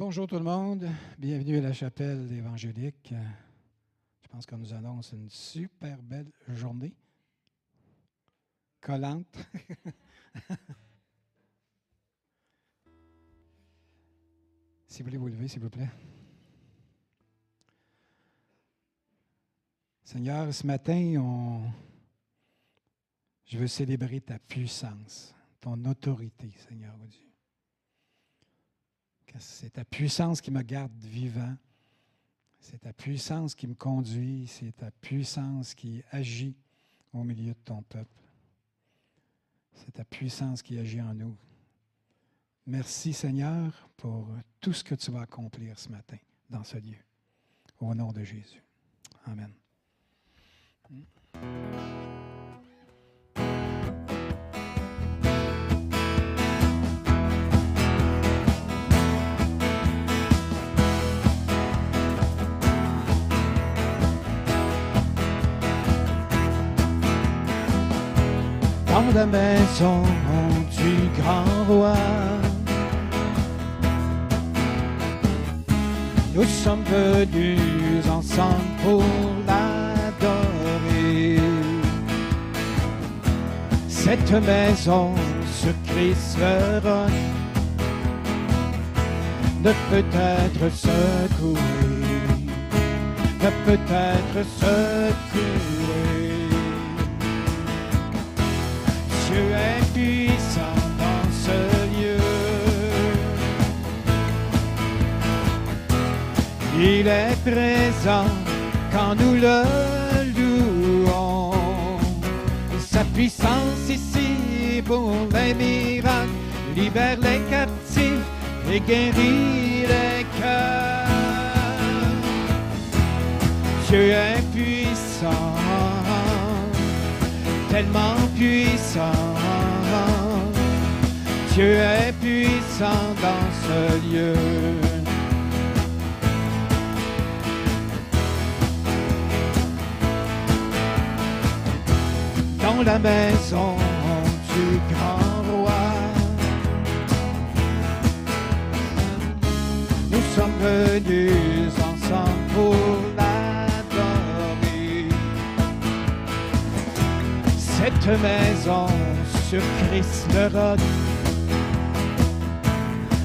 Bonjour tout le monde, bienvenue à la chapelle évangélique. Je pense qu'on nous annonce une super belle journée. Collante. si vous voulez vous lever, s'il vous plaît. Seigneur, ce matin, je veux célébrer ta puissance, ton autorité, Seigneur Dieu. C'est ta puissance qui me garde vivant. C'est ta puissance qui me conduit. C'est ta puissance qui agit au milieu de ton peuple. C'est ta puissance qui agit en nous. Merci Seigneur pour tout ce que tu vas accomplir ce matin dans ce lieu. Au nom de Jésus. Amen. Dans la maison du grand roi. Nous sommes venus ensemble pour l'adorer. Cette maison, ce Christ ne peut être secouée, ne peut être secouée. Il est présent quand nous le louons. Sa puissance ici pour les miracles libère les captifs et guérit les cœurs. Dieu est puissant tellement puissant. Dieu est puissant dans ce lieu. Dans la maison du grand roi, nous sommes venus ensemble pour maison sur Christ le roc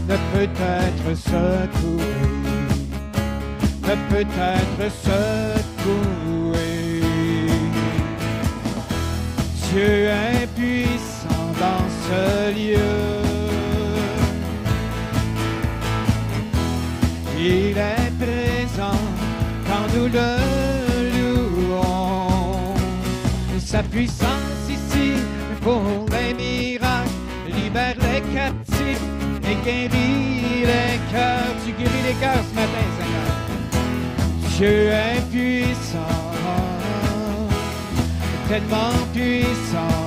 ne peut être secouée, ne peut être secouée. Dieu est puissant dans ce lieu. Il est présent quand nous le louons. Sa puissance pour les miracles, libère les captifs et guérit les cœurs. Tu guéris les cœurs ce matin, Seigneur. Dieu est puissant, tellement puissant.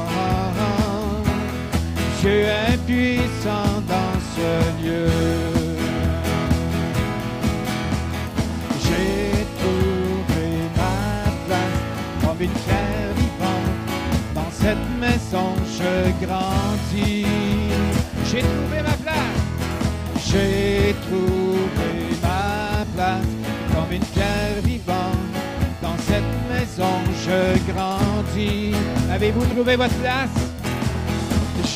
Dieu est puissant dans ce lieu. J'ai trouvé ma place comme une maison je grandis. J'ai trouvé ma place, j'ai trouvé ma place comme une pierre vivante. Dans cette maison je grandis. Avez-vous trouvé votre place?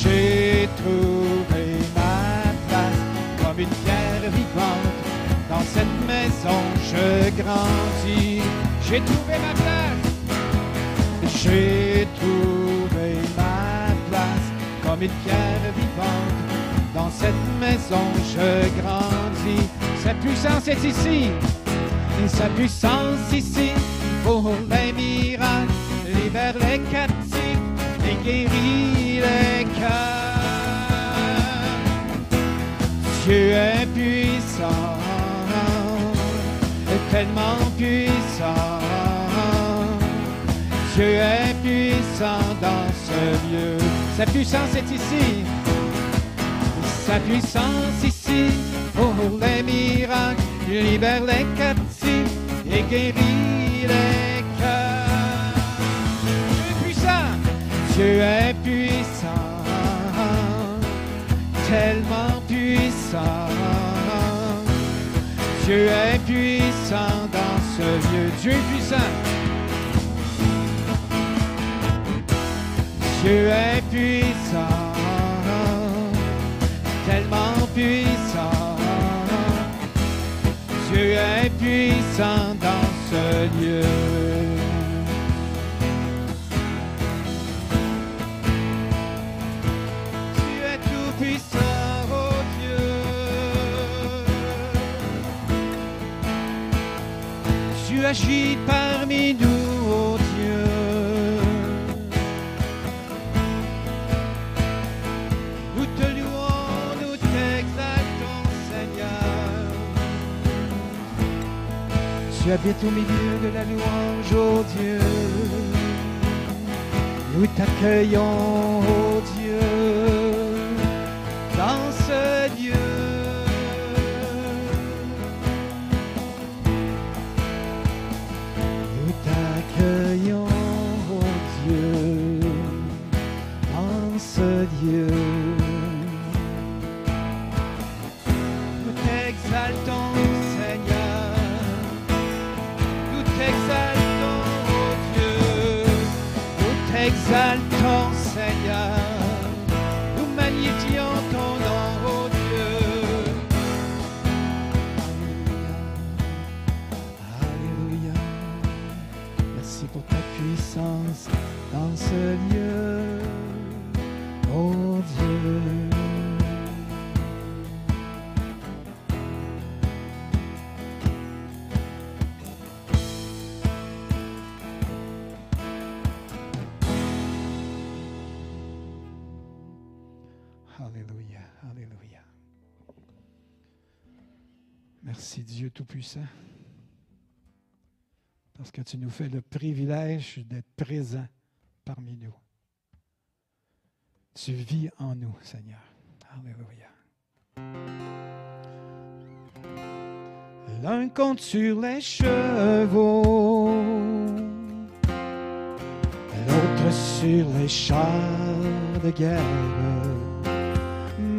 J'ai trouvé ma place comme une pierre vivante. Dans cette maison je grandis. J'ai trouvé ma place. J'ai trouvé ma place comme une pierre vivante. Dans cette maison, je grandis. Sa puissance est ici. Et sa puissance ici pour les miracles, libère les captifs et guérit les cœurs. Dieu est puissant, tellement puissant. Dieu est puissant dans ce lieu. Sa puissance est ici. Sa puissance ici pour les miracles, libère les captifs et guérit les cœurs. Dieu est puissant. Dieu est puissant. Tellement puissant. Dieu est puissant dans ce lieu. Dieu est puissant. Dieu est puissant, tellement puissant. Dieu est puissant dans ce lieu. Tu es tout puissant, oh Dieu. Tu agis parmi nous, Tu habites au milieu de la louange, oh Dieu. Nous t'accueillons, oh Dieu, dans ce lieu. Nous t'accueillons, oh Dieu, dans ce lieu. T'exaltons, Seigneur. Nous magnifions ton nom, oh Dieu. Alléluia. Alléluia. Merci pour ta puissance dans ce lieu, Tout-Puissant, parce que tu nous fais le privilège d'être présent parmi nous. Tu vis en nous, Seigneur. Alléluia. L'un compte sur les chevaux, l'autre sur les chars de guerre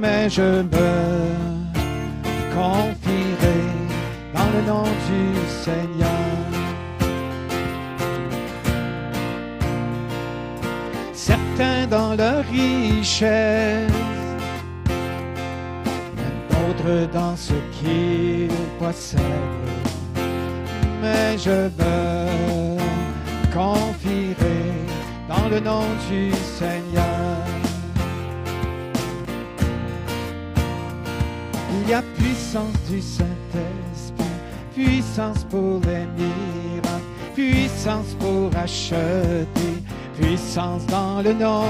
mais je me dans le nom du Seigneur. Certains dans leur richesse, d'autres dans ce qu'ils possèdent, mais je me confierai dans le nom du Seigneur. Il y a puissance du Saint-Esprit, puissance pour les miracles, puissance pour acheter, puissance dans le nom,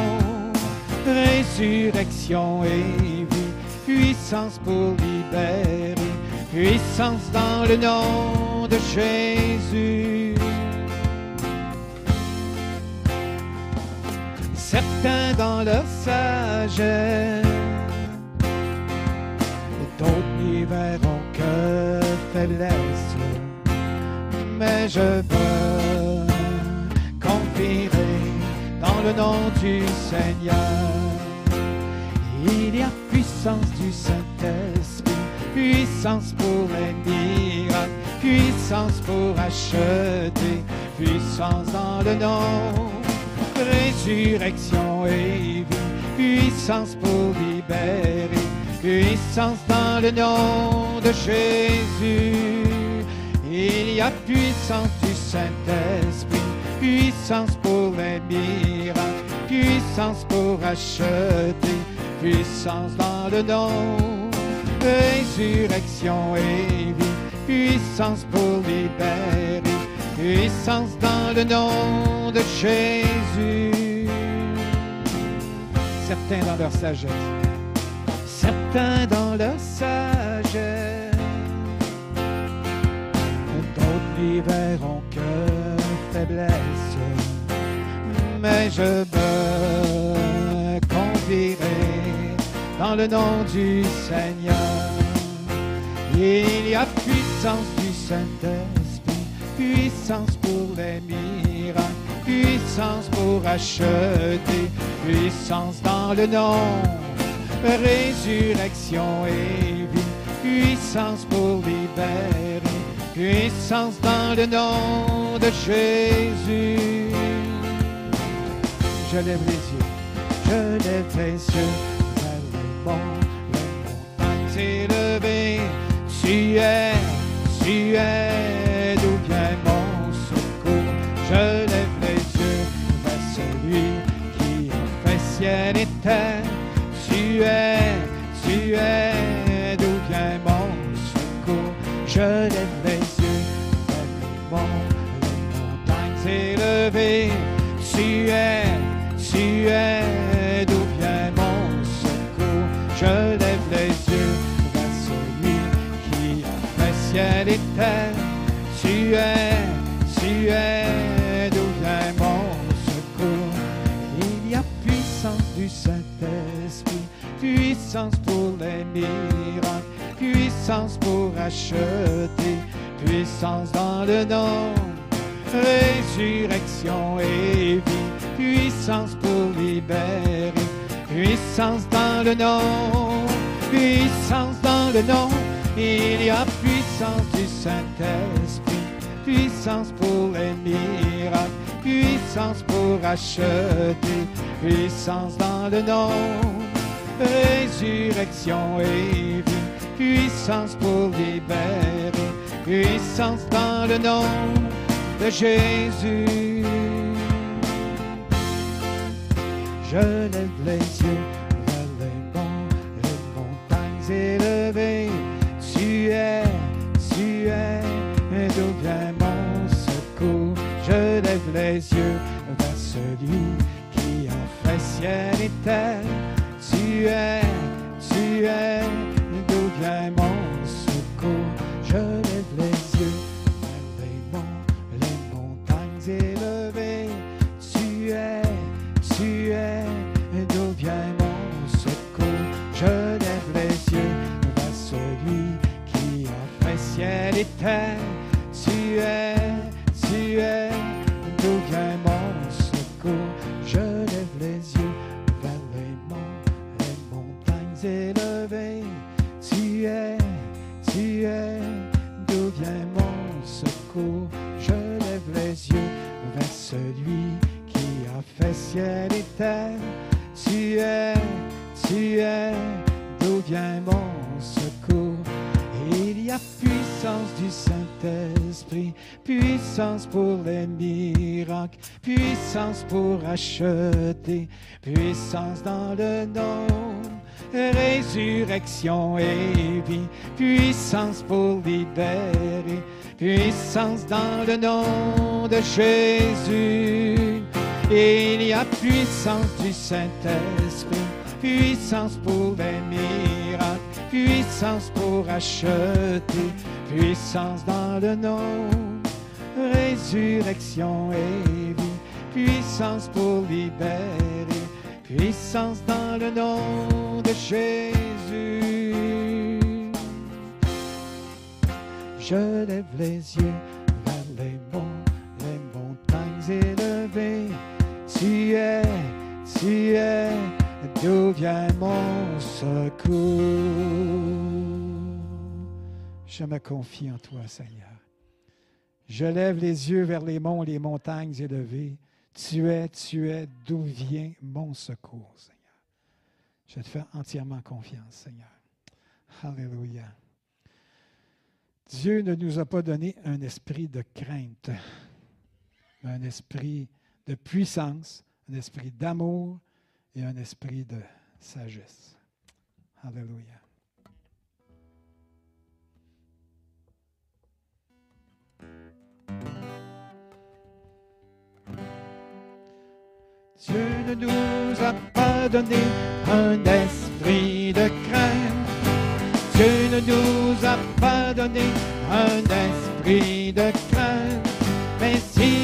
résurrection et vie, puissance pour libérer, puissance dans le nom de Jésus. Certains dans leur sagesse, d'autres n'y verront que mais je me confierai dans le nom du Seigneur. Il y a puissance du Saint-Esprit, puissance pour les miracles, puissance pour acheter, puissance dans le nom, résurrection et vie, puissance pour libérer, puissance dans le nom de Jésus. Il y a puissance du Saint-Esprit, puissance pour les miracles, puissance pour acheter, puissance dans le nom, résurrection et vie, puissance pour libérer, puissance dans le nom de Jésus. Certains dans leur sagesse, dans leur sagesse, d'autres n'y verront que faiblesse, mais je me confierai dans le nom du Seigneur. Il y a puissance du Saint-Esprit, puissance pour les miracles, puissance pour acheter, puissance dans le nom, résurrection et vie, puissance pour libérer, puissance dans le nom de Jésus. Je lève les yeux, je lève les yeux vers les monts, les montagnes élevées. Tu es, tu es, d'où vient mon secours? Je lève les yeux vers celui qui a fait ciel et terre. Tu es, tu es, d'où vient mon secours? Je lève les yeux vers les monts, les montagnes élevées. Tu es, tu es, d'où vient mon secours? Je lève les yeux vers celui qui a fait ciel et terre. Tu es, tu es, d'où vient mon secours? Il y a puissance du Saint-Esprit, puissance pour les miracles, puissance pour acheter, puissance dans le nom, résurrection et vie, puissance pour libérer, puissance dans le nom, puissance dans le nom, il y a puissance du Saint-Esprit, puissance pour les miracles, puissance pour acheter, puissance dans le nom, résurrection et vie, puissance pour libérer, puissance dans le nom de Jésus. Je lève les yeux vers les monts, les montagnes élevées. Tu es, tu es, d'où vient mon secours? Je lève les yeux vers celui qui a fait ciel et terre. Tu es, tu es, d'où vient mon secours. Je Tu es, tu es, d'où vient mon secours. Il y a puissance du Saint-Esprit, puissance pour les miracles, puissance pour acheter, puissance dans le nom, résurrection et vie, puissance pour libérer, puissance dans le nom de Jésus. Il y a puissance du Saint-Esprit, puissance pour les miracles, puissance pour acheter, puissance dans le nom, résurrection et vie, puissance pour libérer, puissance dans le nom de Jésus. Je lève les yeux vers les monts, les montagnes élevées. Tu es, tu es, d'où vient mon secours? Je me confie en toi, Seigneur. Je lève les yeux vers les monts, les montagnes élevées. Tu es, tu es, d'où vient mon secours, Seigneur. Je te fais entièrement confiance, Seigneur. Alléluia. Dieu ne nous a pas donné un esprit de crainte, mais un esprit de puissance, un esprit d'amour et un esprit de sagesse. Alléluia. Dieu ne nous a pas donné un esprit de crainte. Dieu ne nous a pas donné un esprit de crainte, mais il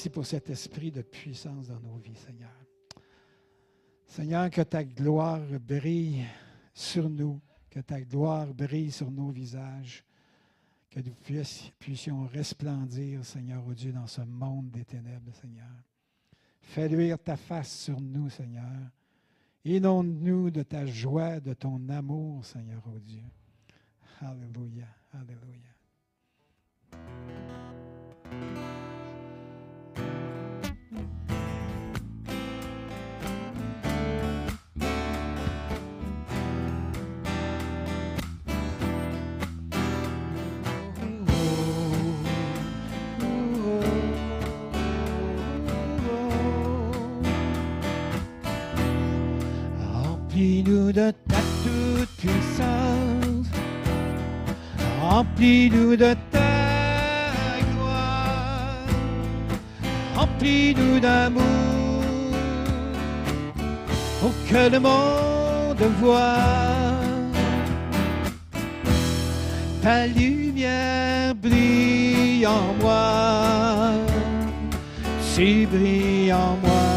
Merci pour cet esprit de puissance dans nos vies, Seigneur. Seigneur, que ta gloire brille sur nous, que ta gloire brille sur nos visages, que nous puissions resplendir, Seigneur, au Dieu, dans ce monde des ténèbres, Seigneur. Fais luire ta face sur nous, Seigneur. Inonde-nous de ta joie, de ton amour, Seigneur, au Dieu. Alléluia, Alléluia. Remplis-nous de ta toute puissance. Remplis-nous de ta gloire. Remplis-nous d'amour. Pour que le monde voie ta lumière brille en moi. Si brille en moi.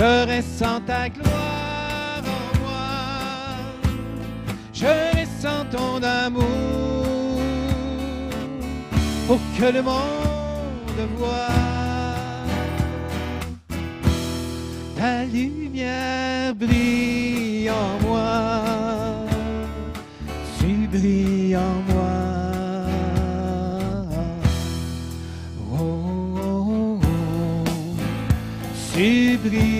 Je ressens ta gloire en moi. Je ressens ton amour pour que le monde voie ta lumière brille en moi. Tu brilles en moi. Oh, oh, oh. Tu brilles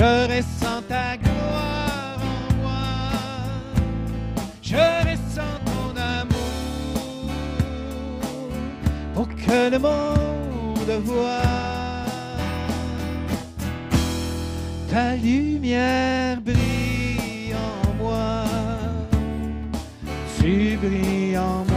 Je ressens ta gloire en moi. Je ressens ton amour pour que le monde voie ta lumière brille en moi. Tu brilles en moi.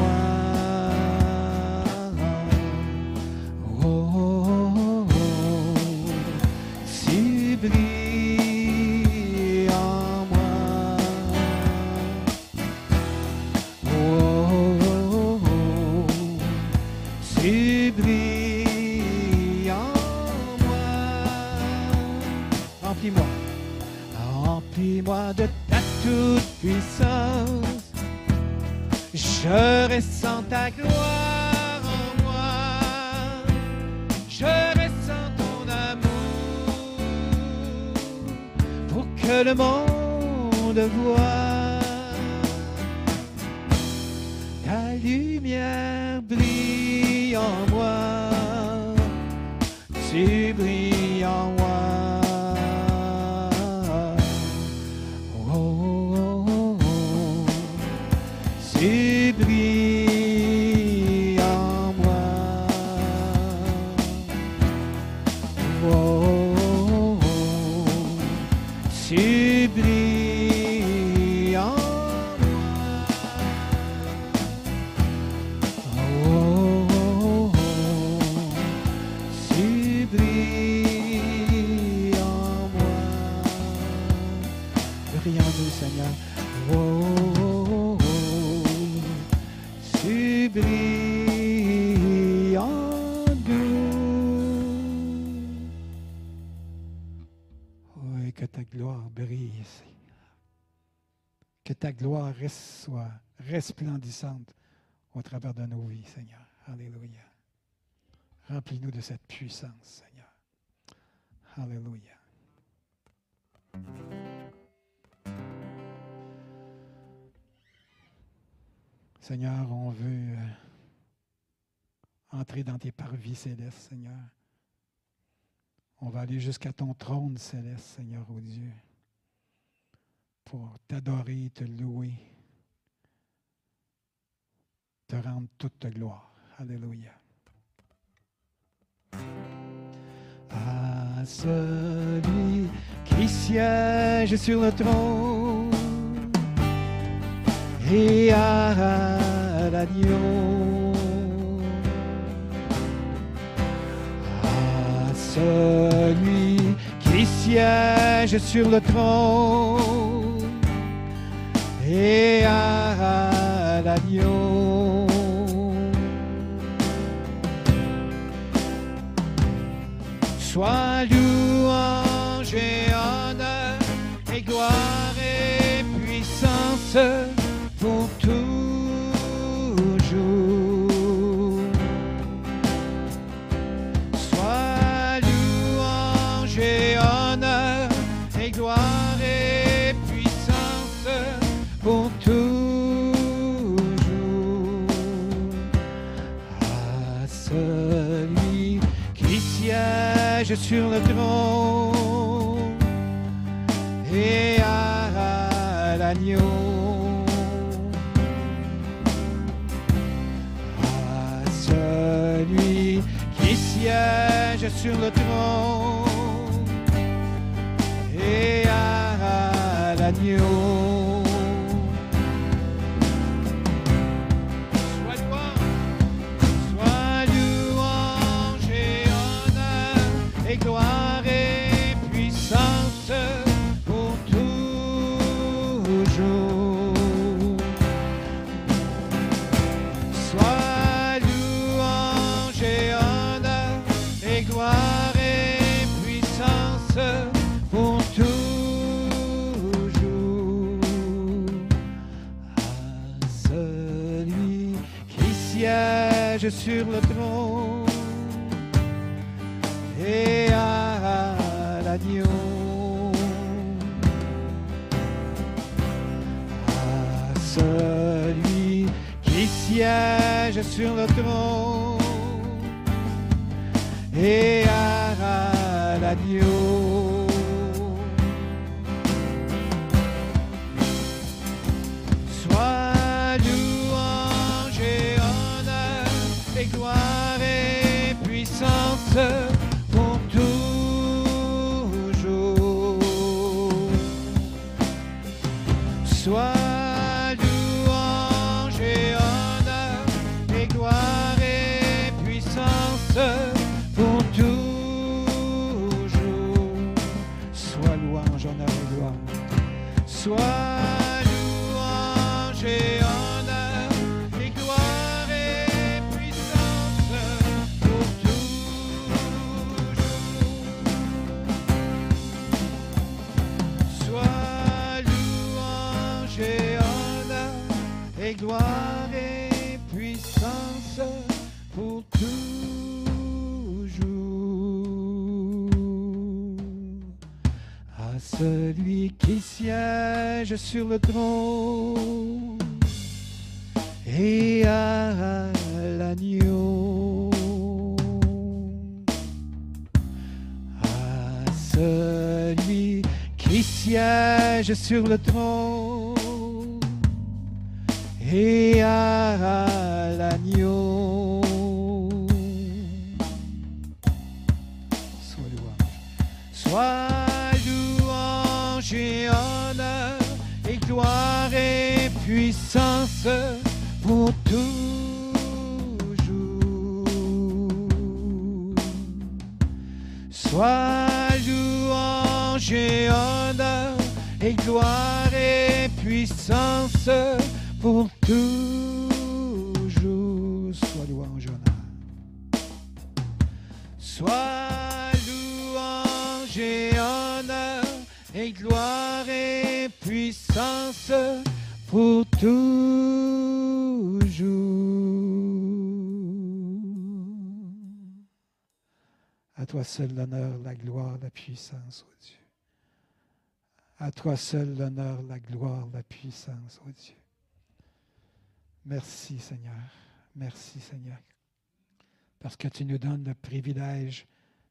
De ta toute puissance. Je ressens ta gloire en moi. Je ressens ton amour pour que le monde voie ta lumière brille en moi. Tu brilles resplendissante au travers de nos vies, Seigneur. Alléluia. Remplis-nous de cette puissance, Seigneur. Alléluia. Seigneur, on veut euh, entrer dans tes parvis célestes, Seigneur. On va aller jusqu'à ton trône céleste, Seigneur, oh Dieu, pour t'adorer, te louer, te rendre toute gloire. Alléluia. À celui qui siège sur le trône et à l'agneau. À celui qui siège sur le trône et à l'agneau. Sois louange et honneur et gloire et puissance sur le trône et à l'agneau. À celui qui siège sur le trône et à sur le trône et à l'agneau. À celui qui siège sur le trône et et puissance pour toujours. À celui qui siège sur le trône et à l'agneau. À celui qui siège sur le trône et à l'agneau. Sois louange. Sois louange et honneur et gloire et puissance pour toujours. Sois louange honneur et gloire et puissance pour toujours. Sois louange honneur. Sois louange et honneur et gloire et puissance pour toujours. À toi seul l'honneur, la gloire, la puissance, ô Dieu. À toi seul l'honneur, la gloire, la puissance, ô Dieu. Merci Seigneur. Merci Seigneur. Parce que tu nous donnes le privilège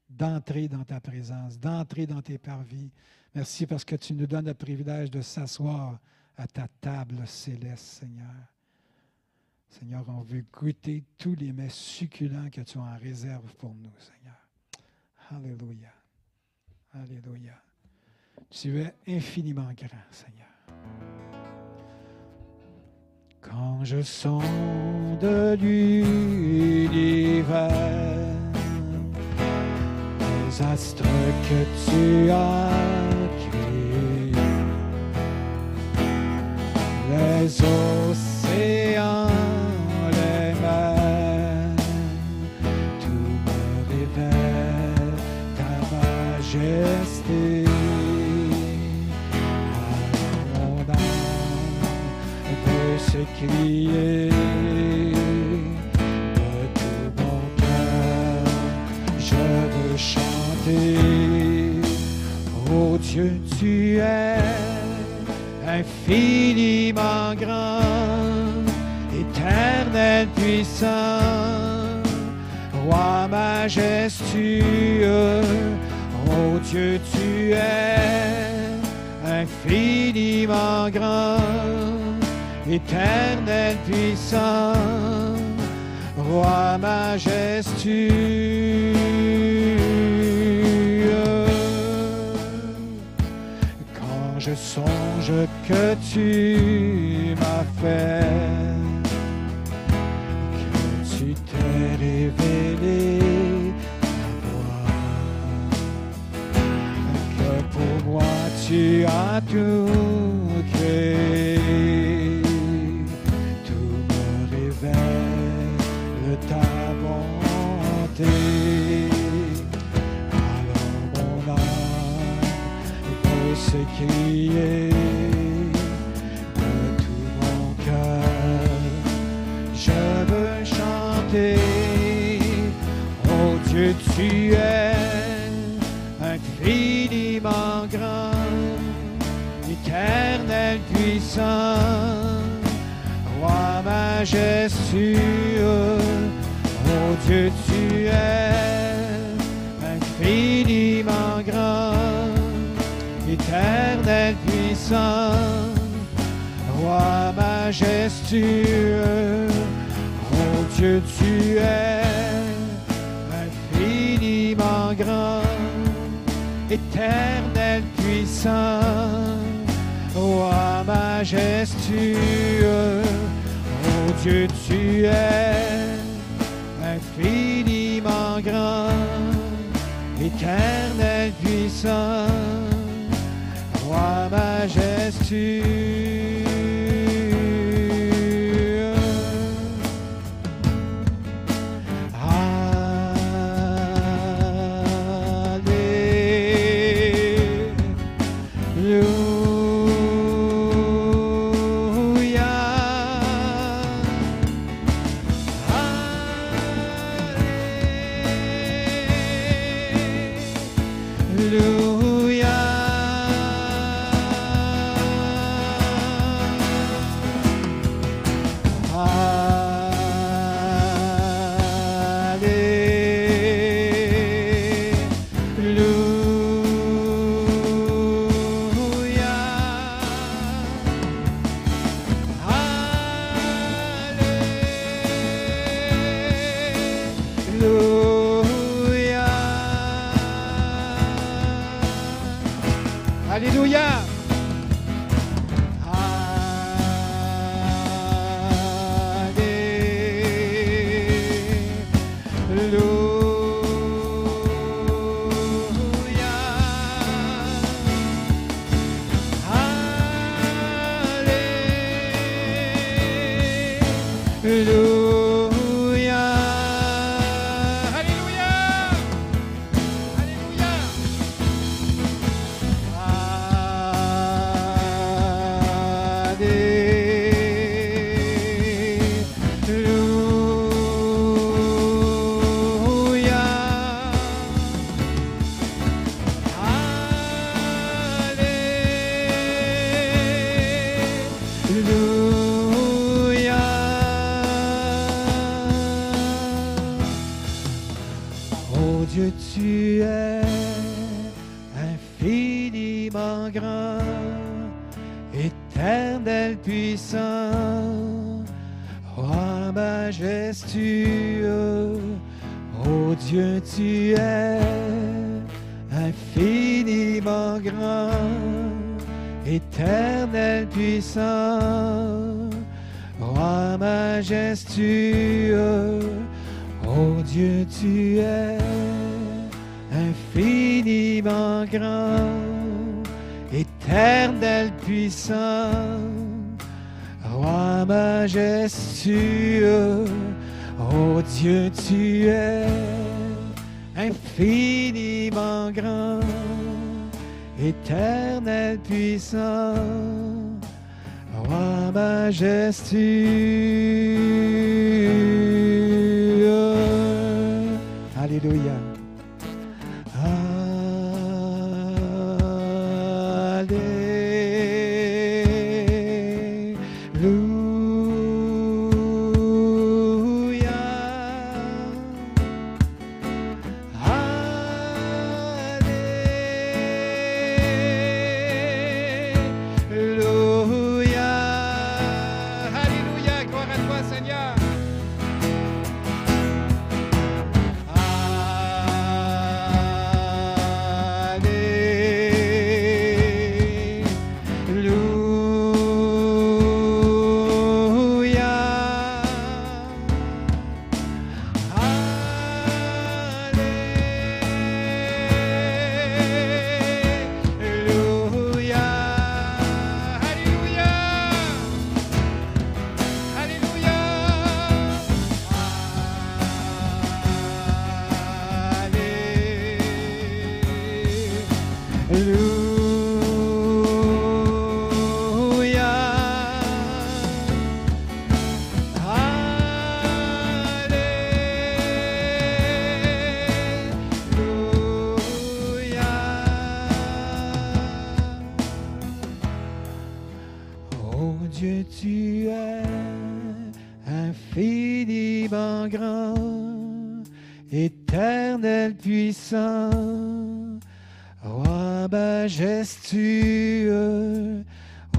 d'entrer dans ta présence, d'entrer dans tes parvis. Merci parce que tu nous donnes le privilège de s'asseoir à ta table céleste, Seigneur. Seigneur, on veut goûter tous les mets succulents que tu as en réserve pour nous, Seigneur. Alléluia. Alléluia. Tu es infiniment grand, Seigneur. Quand je sonde l'univers, les astres que tu as créés, les océans, s'écrier de tout mon cœur. Je veux chanter, oh Dieu, tu es infiniment grand, éternel puissant, roi majestueux, oh Dieu, tu es infiniment grand, éternel puissant, roi majestueux. Quand je songe que tu m'as fait, que tu t'es révélé moi, que pour moi tu as tout tu es infiniment grand, éternel puissant, roi majestueux. Oh Dieu, tu es infiniment grand, éternel puissant, roi majestueux. Oh Dieu, tu es éternel puissant, roi majestueux. Oh Dieu, tu es infiniment grand, éternel puissant, roi majestueux.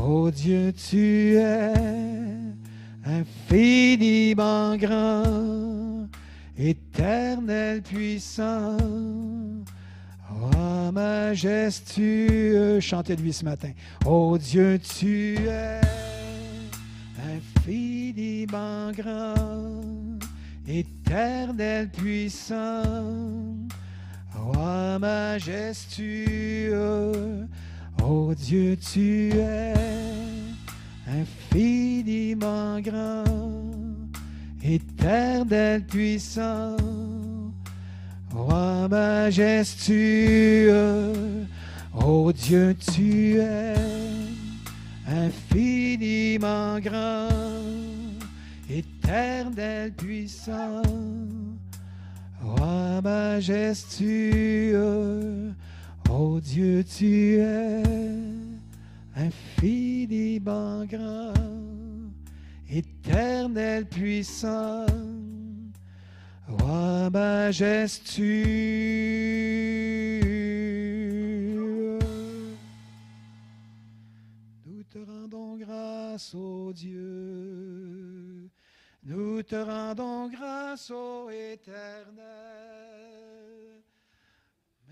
Oh Dieu, tu es infiniment grand, éternel puissant, roi majestueux. Chantez-lui ce matin. Oh Dieu, tu es infiniment grand, éternel puissant, roi majestueux. Oh Dieu, tu es infiniment grand, éternel puissant, roi majestueux. Oh Dieu, tu es infiniment grand, éternel puissant, roi majestueux. Oh Dieu, tu es infiniment grand, éternel puissant, roi majestueux. Nous te rendons grâce, ô Dieu. Nous te rendons grâce, ô Éternel.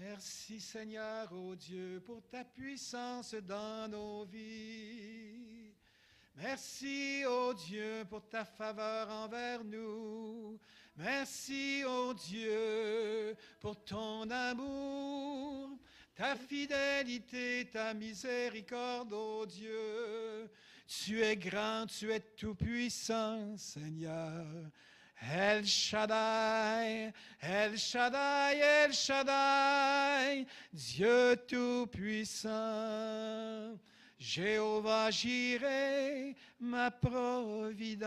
Merci Seigneur, ô Dieu, pour ta puissance dans nos vies. Merci, ô Dieu, pour ta faveur envers nous. Merci, ô Dieu, pour ton amour, ta fidélité, ta miséricorde, ô Dieu. Tu es grand, tu es tout-puissant, Seigneur. El Shaddai, El Shaddai, El Shaddai, Dieu tout-puissant. Jéhovah Jireh, ma providence.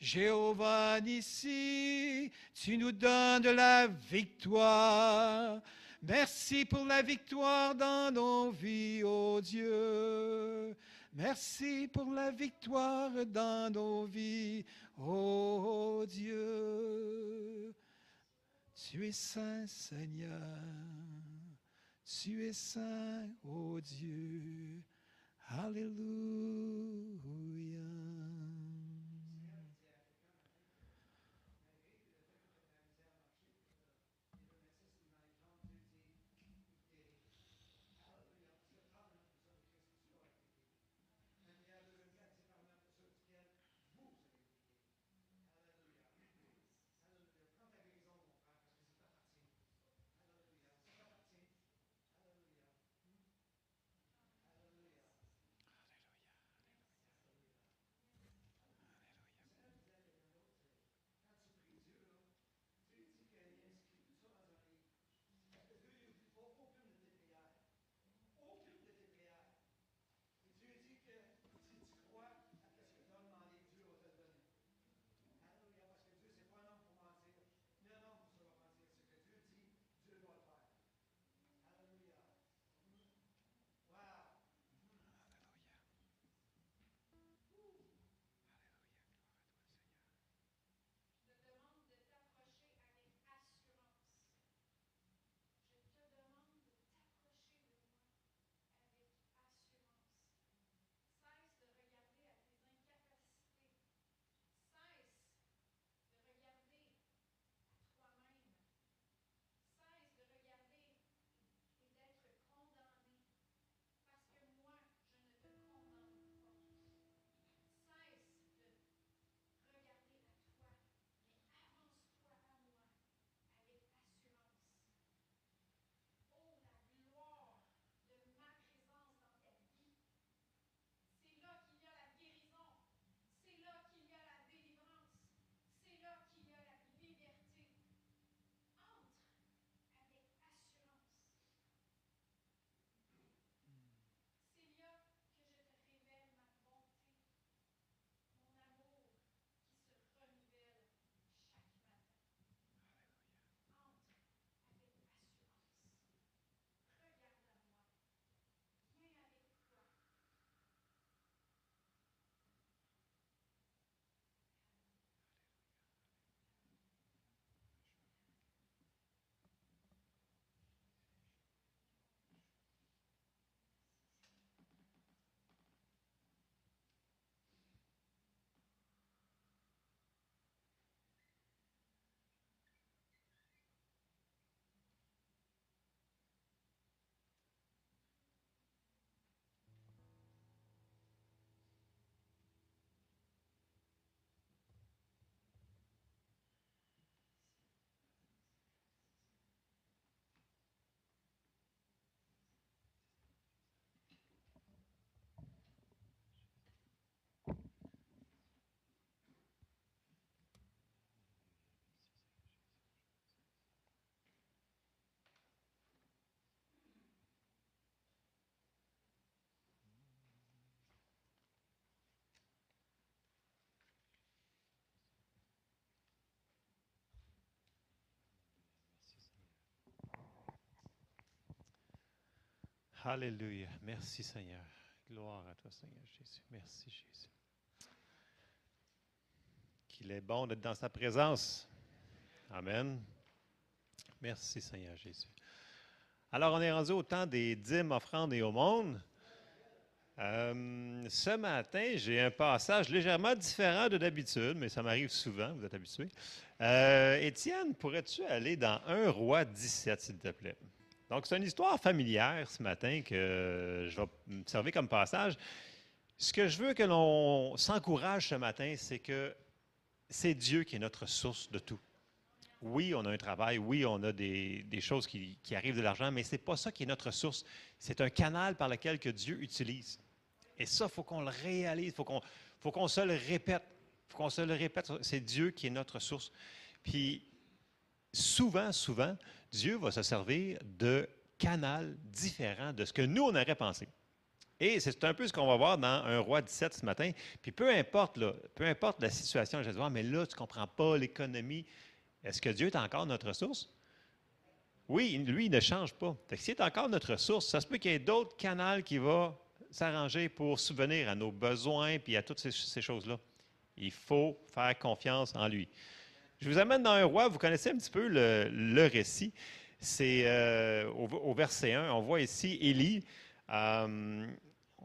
Jéhovah Nissi, tu nous donnes la victoire. Merci pour la victoire dans nos vies, ô Dieu. Merci pour la victoire dans nos vies, ô Dieu. Tu es saint, Seigneur. Tu es saint, ô Dieu. Alléluia. Alléluia. Merci Seigneur. Gloire à toi Seigneur Jésus. Merci Jésus. Qu'il est bon d'être dans sa présence. Amen. Merci Seigneur Jésus. Alors on est rendu au temps des dîmes, offrandes et aumônes. Euh, ce matin, j'ai un passage légèrement différent de d'habitude, mais ça m'arrive souvent, vous êtes habitués. Euh, Étienne, pourrais-tu aller dans 1 roi 17, s'il te plaît? Donc, c'est une histoire familière ce matin que je vais me servir comme passage. Ce que je veux que l'on s'encourage ce matin, c'est que c'est Dieu qui est notre source de tout. Oui, on a un travail, oui, on a des, choses qui, arrivent de l'argent, mais ce n'est pas ça qui est notre source. C'est un canal par lequel que Dieu utilise. Et ça, il faut qu'on le réalise, il faut qu'on, faut qu'on se le répète. Faut qu'on se le répète, c'est Dieu qui est notre source. Puis, souvent, souvent, Dieu va se servir de canal différent de ce que nous, on aurait pensé. Et c'est un peu ce qu'on va voir dans un roi 17 ce matin. Puis peu importe, la situation, je vais dire, mais là, tu ne comprends pas l'économie. Est-ce que Dieu est encore notre source? Oui, lui, il ne change pas. S'il est encore notre source, ça se peut qu'il y ait d'autres canaux qui vont s'arranger pour subvenir à nos besoins puis à toutes ces choses-là. Il faut faire confiance en lui. Je vous amène dans un roi, vous connaissez un petit peu le, récit. C'est euh, au, verset 1, on voit ici Élie. Euh,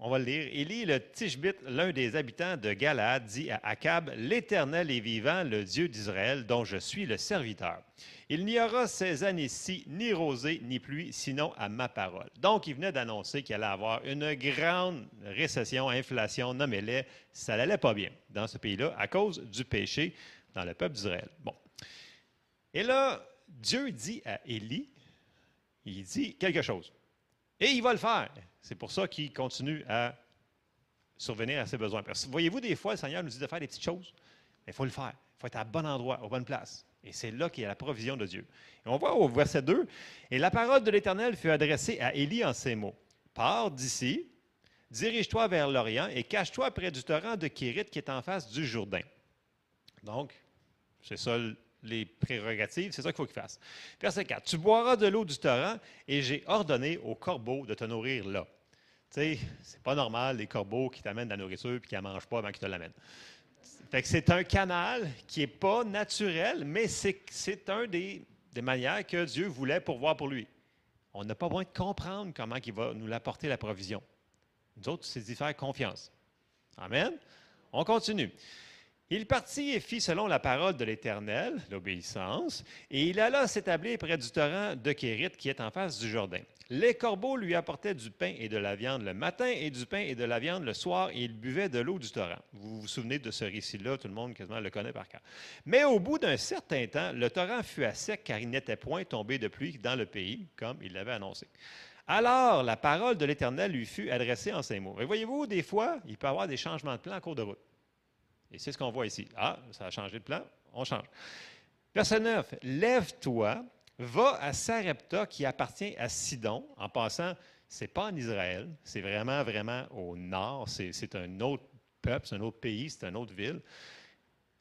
on va le lire. Élie, le Tishbite, l'un des habitants de Galad, dit à Akab L'Éternel est vivant, le Dieu d'Israël, dont je suis le serviteur. Il n'y aura ces années-ci ni rosée ni pluie, sinon à ma parole. Donc, il venait d'annoncer qu'il allait avoir une grande récession, inflation, nommez-les. Ça n'allait pas bien dans ce pays-là à cause du péché dans le peuple d'Israël. Bon. Et là, Dieu dit à Élie, il dit quelque chose. Et il va le faire. C'est pour ça qu'il continue à survenir à ses besoins. voyez-vous, des fois, le Seigneur nous dit de faire des petites choses, mais il faut le faire. Il faut être à bon endroit, au bonne place. Et c'est là qu'il y a la provision de Dieu. Et on voit au verset 2, Et la parole de l'Éternel fut adressée à Élie en ces mots. Pars d'ici, dirige-toi vers l'Orient et cache-toi près du torrent de Kérit qui est en face du Jourdain. Donc, c'est ça les prérogatives, c'est ça qu'il faut qu'il fasse. Verset 4. Tu boiras de l'eau du torrent et j'ai ordonné aux corbeaux de te nourrir là. Tu sais, c'est pas normal, les corbeaux qui t'amènent de la nourriture et qui ne mangent pas avant qu'ils te l'amènent. Fait que c'est un canal qui n'est pas naturel, mais c'est un des, des, manières que Dieu voulait pourvoir pour lui. On n'a pas besoin de comprendre comment il va nous apporter la provision. Nous autres, c'est d'y faire confiance. Amen. On continue. Il partit et fit selon la parole de l'Éternel, l'obéissance, et il alla s'établir près du torrent de Kérit qui est en face du Jourdain. Les corbeaux lui apportaient du pain et de la viande le matin et du pain et de la viande le soir, et il buvait de l'eau du torrent. Vous vous souvenez de ce récit-là, tout le monde quasiment le connaît par cœur. Mais au bout d'un certain temps, le torrent fut à sec car il n'était point tombé de pluie dans le pays, comme il l'avait annoncé. Alors la parole de l'Éternel lui fut adressée en ces mots. Et voyez-vous, des fois, il peut y avoir des changements de plan en cours de route. Et c'est ce qu'on voit ici. Ah, ça a changé de plan, on change. Verset 9. Lève-toi, va à Sarepta qui appartient à Sidon. En passant, ce n'est pas en Israël, c'est vraiment, vraiment au nord. C'est un autre peuple, c'est un autre pays, c'est une autre ville.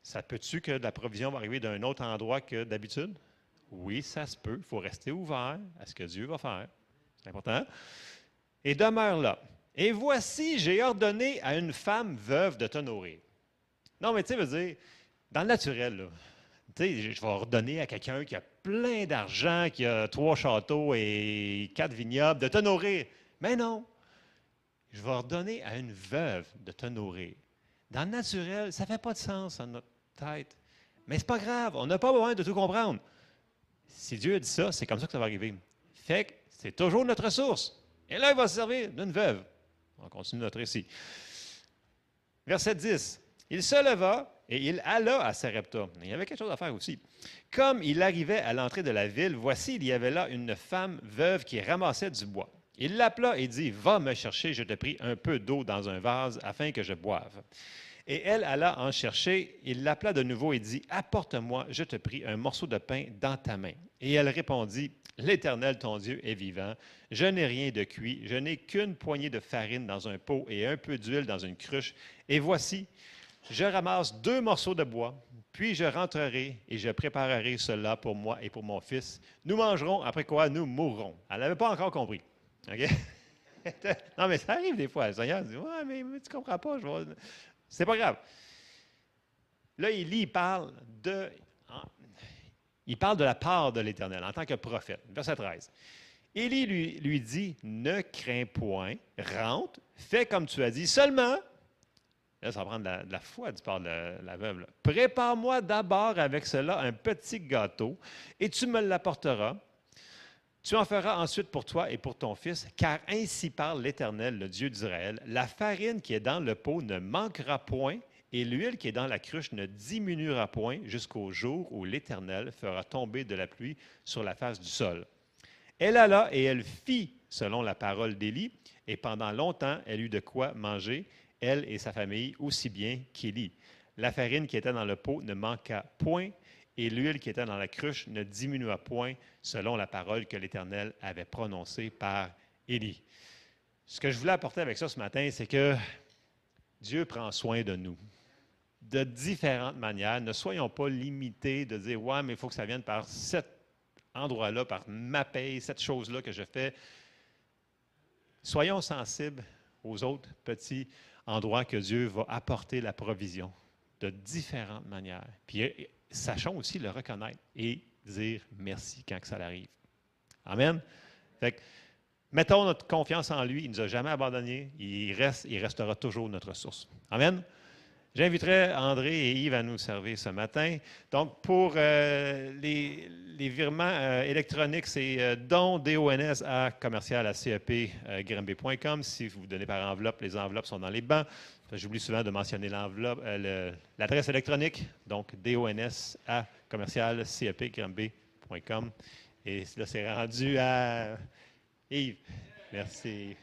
Ça peut-tu que la provision va arriver d'un autre endroit que d'habitude? Oui, ça se peut. Il faut rester ouvert à ce que Dieu va faire. C'est important. Et demeure là. Et voici, j'ai ordonné à une femme veuve de te nourrir. Non, mais tu sais, veux dire, dans le naturel, tu sais, je vais ordonner à quelqu'un qui a plein d'argent, qui a trois châteaux et quatre vignobles, de nourrir. Mais non, je vais ordonner à une veuve de nourrir. Dans le naturel, ça ne fait pas de sens dans notre tête. Mais ce n'est pas grave, on n'a pas besoin de tout comprendre. Si Dieu a dit ça, c'est comme ça que ça va arriver. Fait que c'est toujours notre ressource. Et là, il va se servir d'une veuve. On continue notre récit. Verset 10. Il se leva et il alla à Sarepta. Il y avait quelque chose à faire aussi. Comme il arrivait à l'entrée de la ville, voici, il y avait là une femme veuve qui ramassait du bois. Il l'appela et dit, Va me chercher, je te prie, un peu d'eau dans un vase afin que je boive. Et elle alla en chercher. Il l'appela de nouveau et dit, Apporte-moi, je te prie, un morceau de pain dans ta main. Et elle répondit, L'Éternel, ton Dieu, est vivant. Je n'ai rien de cuit. Je n'ai qu'une poignée de farine dans un pot et un peu d'huile dans une cruche. Et voici, je ramasse deux morceaux de bois, puis je rentrerai et je préparerai cela pour moi et pour mon fils. Nous mangerons, après quoi nous mourrons. Elle n'avait pas encore compris. Non, mais ça arrive des fois. Le Seigneur dit Ouais, mais, tu ne comprends pas. Je C'est pas grave. Là, Élie parle de. Il parle de la part de l'Éternel en tant que prophète. Verset 13. Élie lui, lui dit Ne crains point, rentre, fais comme tu as dit, seulement Là, ça va prendre de la, foi du part de la, veuve. Prépare-moi d'abord avec cela un petit gâteau et tu me l'apporteras. Tu en feras ensuite pour toi et pour ton fils, car ainsi parle l'Éternel, le Dieu d'Israël. La farine qui est dans le pot ne manquera point et l'huile qui est dans la cruche ne diminuera point jusqu'au jour où l'Éternel fera tomber de la pluie sur la face du sol. Elle alla et elle fit selon la parole d'Élie, et pendant longtemps elle eut de quoi manger, elle et sa famille, aussi bien qu'Élie. La farine qui était dans le pot ne manqua point, et l'huile qui était dans la cruche ne diminua point, selon la parole que l'Éternel avait prononcée par Élie. Ce que je voulais apporter avec ça ce matin, c'est que Dieu prend soin de nous de différentes manières. Ne soyons pas limités de dire Ouais, mais il faut que ça vienne par cet endroit-là, par ma paye, cette chose-là que je fais. Soyons sensibles aux autres petits endroit que Dieu va apporter la provision de différentes manières. Puis sachons aussi le reconnaître et dire merci quand ça arrive. Amen. Fait mettons notre confiance en lui. Il ne nous a jamais abandonnés. Il reste, il restera toujours notre source. Amen. J'inviterai André et Yves à nous servir ce matin. Donc, pour euh, les, virements euh, électroniques, c'est euh, don, à commercial à CEP, euh, Si vous donnez par enveloppe, les enveloppes sont dans les bancs. J'oublie souvent de mentionner l'adresse électronique, donc DONS à commercial CEP, Et là, c'est rendu à Yves. Merci.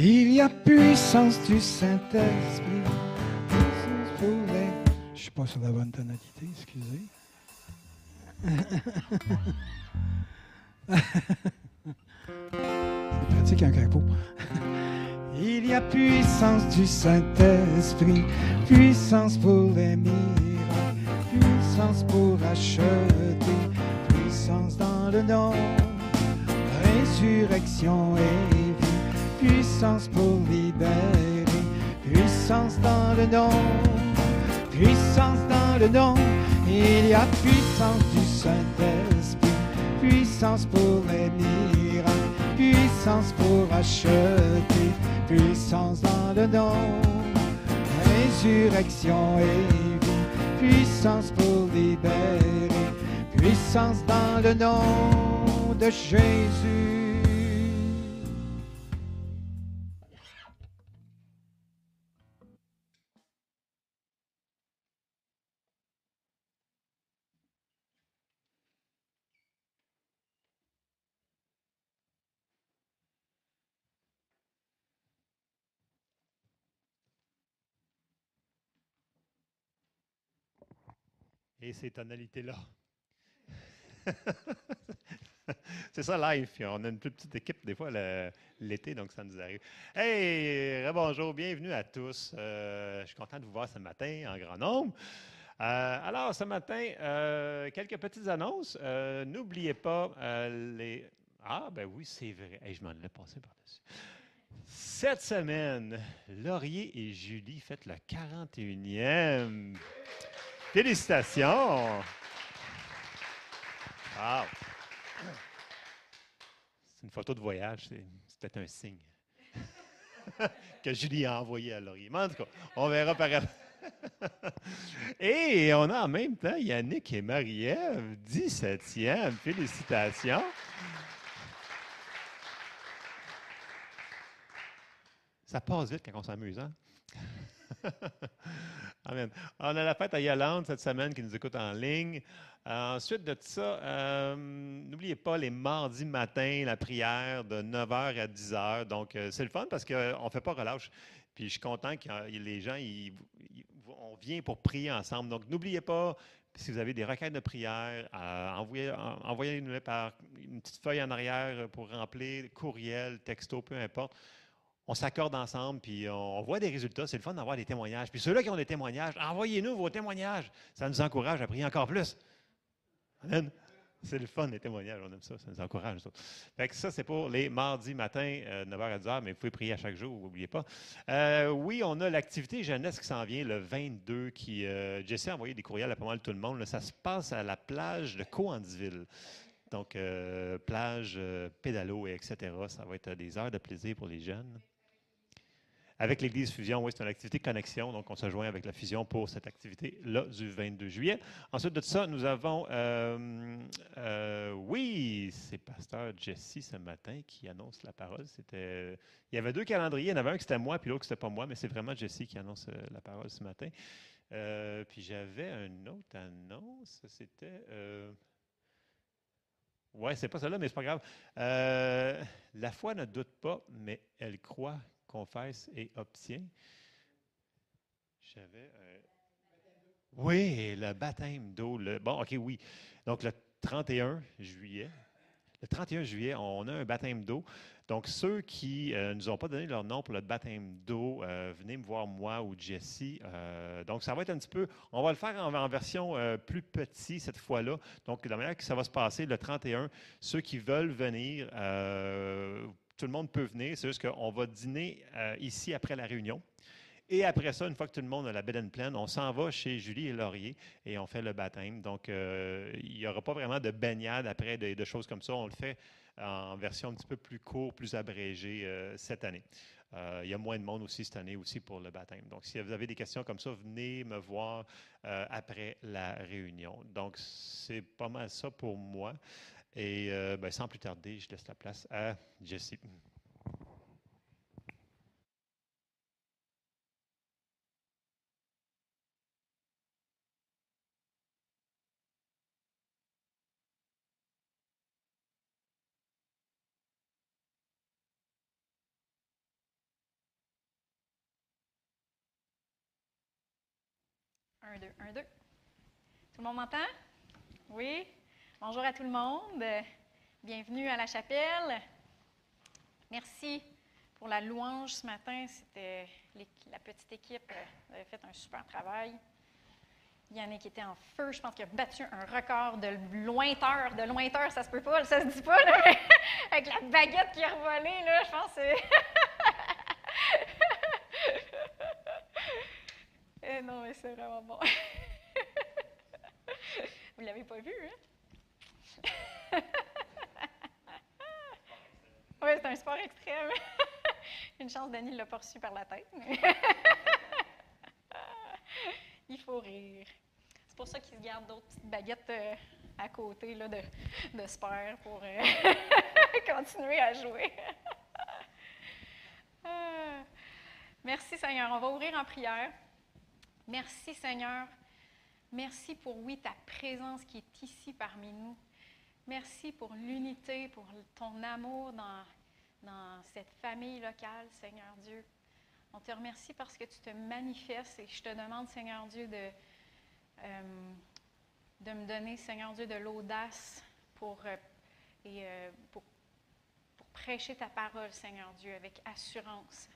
Il y a puissance du Saint-Esprit. Je ne suis pas sur la bonne tonalité, excusez. C'est pratique un capot. Il y a puissance du Saint-Esprit, puissance pour les miracles, puissance pour acheter, puissance dans le nom, résurrection et puissance pour libérer, puissance dans le nom, puissance dans le nom, il y a puissance du Saint-Esprit, puissance pour les miracles, puissance pour acheter, puissance dans le nom, résurrection et vie, puissance pour libérer, puissance dans le nom de Jésus. Et ces tonalités-là. c'est ça live. On a une plus petite équipe des fois l'été, donc ça nous arrive. Hey, bonjour, bienvenue à tous. Euh, je suis content de vous voir ce matin en grand nombre. Euh, alors, ce matin, euh, quelques petites annonces. N'oubliez pas les. Ah, ben oui, c'est vrai. je m'en ai passé par-dessus. Cette semaine, Laurier et Julie fêtent le 41e. Félicitations! Wow. C'est une photo de voyage, c'est peut-être un signe que Julie a envoyé à Laurier. Mais en tout cas, on verra par après. Et on a en même temps Yannick et Marie-Ève, 17e. Félicitations. Ça passe vite quand on s'amuse, hein? Amen. On a la fête à Yolande cette semaine qui nous écoute en ligne. Euh, ensuite de ça, euh, n'oubliez pas les mardis matins, la prière de 9h à 10h. Donc, euh, c'est le fun parce qu'on ne fait pas relâche. Puis, je suis content que les gens, on vient pour prier ensemble. Donc, n'oubliez pas, si vous avez des requêtes de prière, envoyez-nous par une petite feuille en arrière pour remplir, courriel, texto, peu importe on s'accorde ensemble, puis on, voit des résultats. C'est le fun d'avoir des témoignages. Puis ceux-là qui ont des témoignages, envoyez-nous vos témoignages. Ça nous encourage à prier encore plus. Amen. C'est le fun des témoignages, on aime ça, ça nous encourage. Ça, fait que ça c'est pour les mardis matin, 9h à 10h, mais vous pouvez prier à chaque jour, n'oubliez pas. Euh, oui, on a l'activité jeunesse qui s'en vient le 22, qui, euh, Jesse a envoyé des courriels à pas mal tout le monde. ça se passe à la plage de Coandville. Donc, euh, plage, pédalo, etc. Ça va être des heures de plaisir pour les jeunes. Avec l'Église Fusion, oui, c'est une activité connexion. Donc, on se joint avec la Fusion pour cette activité-là du 22 juillet. Ensuite de ça, nous avons, euh, euh, oui, c'est Pasteur Jesse ce matin qui annonce la parole. C'était, il y avait deux calendriers. Il y en avait un qui c'était moi, puis l'autre qui c'était pas moi, mais c'est vraiment Jesse qui annonce euh, la parole ce matin. puis j'avais une autre annonce. C'était Oui, c'est pas celle-là, mais c'est pas grave. La foi ne doute pas, mais elle croit, confesse et obtient. Oui, le baptême d'eau. Bon, OK, oui. Donc, le 31 juillet. Le 31 juillet, on a un baptême d'eau. Donc, ceux qui ne euh, nous ont pas donné leur nom pour le baptême d'eau, euh, venez me voir moi ou Jessie. Euh, donc, ça va être un petit peu, on va le faire en, version plus petit cette fois-là. Donc, de la manière que ça va se passer le 31, ceux qui veulent venir, tout le monde peut venir. C'est juste qu'on va dîner ici après la réunion. Et après ça, une fois que tout le monde a la bed pleine, on s'en va chez Julie et Laurier et on fait le baptême. Donc, il n'y aura pas vraiment de baignade après, de, choses comme ça. On le fait en version un petit peu plus courte, plus abrégée euh, cette année. Euh, il y a moins de monde aussi cette année aussi pour le baptême. Donc, si vous avez des questions comme ça, venez me voir euh, après la réunion. Donc, c'est pas mal ça pour moi. Et ben, sans plus tarder, je laisse la place à Jessie. Un, deux, un, deux. Tout le monde m'entend? Oui? Bonjour à tout le monde. Bienvenue à la chapelle. Merci pour la louange ce matin. C'était la petite équipe euh, avait fait un super travail. Yannick était en feu. Je pense qu'il a battu un record de lointeur. De lointeur, ça se peut pas, ça se dit pas, avec la baguette qui a revolé, là, je pense que Eh non, mais c'est vraiment bon. Vous l'avez pas vu, hein? oui, c'est un sport extrême. Une chance, Dany l'a poursu par la tête. Il faut rire. C'est pour ça qu'il se garde d'autres petites baguettes euh, à côté là, de, de sport pour euh, continuer à jouer. Ah. Merci Seigneur. On va ouvrir en prière. Merci Seigneur. Merci pour, oui, ta présence qui est ici parmi nous. Merci pour l'unité, pour ton amour dans, dans cette famille locale, Seigneur Dieu. On te remercie parce que tu te manifestes et je te demande, Seigneur Dieu, de, euh, de me donner, Seigneur Dieu, de l'audace pour, euh, euh, pour, pour prêcher ta parole, Seigneur Dieu, avec assurance,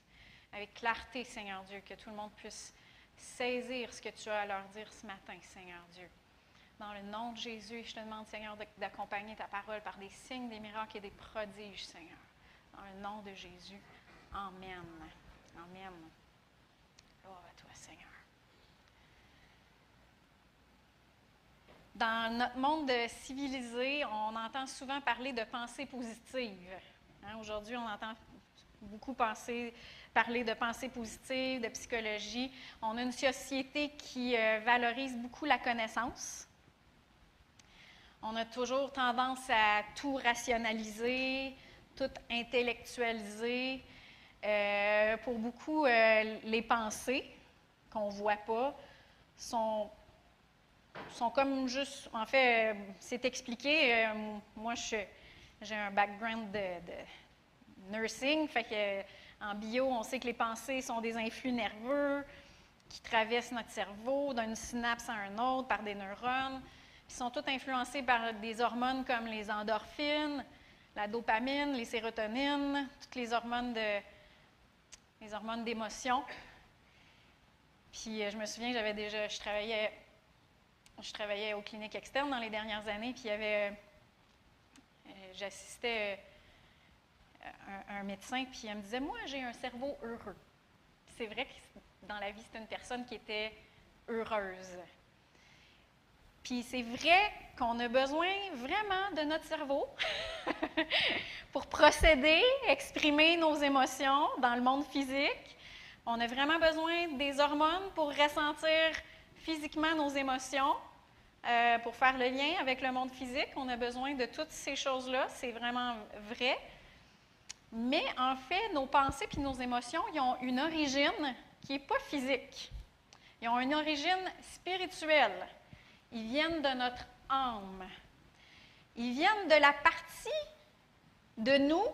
avec clarté, Seigneur Dieu, que tout le monde puisse saisir ce que tu as à leur dire ce matin, Seigneur Dieu. Dans le nom de Jésus, je te demande, Seigneur, d'accompagner ta parole par des signes, des miracles et des prodiges, Seigneur. Dans le nom de Jésus. Amen. Amen. Gloire à toi, Seigneur. Dans notre monde civilisé, on entend souvent parler de pensée positive. Hein, aujourd'hui, on entend beaucoup parler de pensée positive, de psychologie. On a une société qui euh, valorise beaucoup la connaissance. On a toujours tendance à tout rationaliser, tout intellectualiser. Euh, pour beaucoup, euh, les pensées qu'on ne voit pas sont, comme juste. En fait, c'est expliqué. moi, j'ai un background de, nursing, fait en bio, on sait que les pensées sont des influx nerveux qui traversent notre cerveau d'une synapse à un autre par des neurones, qui sont toutes influencées par des hormones comme les endorphines, la dopamine, les sérotonines, toutes les hormones de hormones d'émotion. Puis euh, je me souviens, j'avais déjà, je travaillais, je travaillais aux cliniques externes dans les dernières années, puis avait, euh, j'assistais un, médecin, puis elle me disait, moi, j'ai un cerveau heureux. C'est vrai que dans la vie, c'est une personne qui était heureuse. Puis c'est vrai qu'on a besoin vraiment de notre cerveau pour procéder, exprimer nos émotions dans le monde physique. On a vraiment besoin des hormones pour ressentir physiquement nos émotions, euh, pour faire le lien avec le monde physique. On a besoin de toutes ces choses-là. C'est vraiment vrai. Mais en fait, nos pensées et nos émotions, ils ont une origine qui n'est pas physique. Ils ont une origine spirituelle. Ils viennent de notre âme. ils viennent de la partie de nous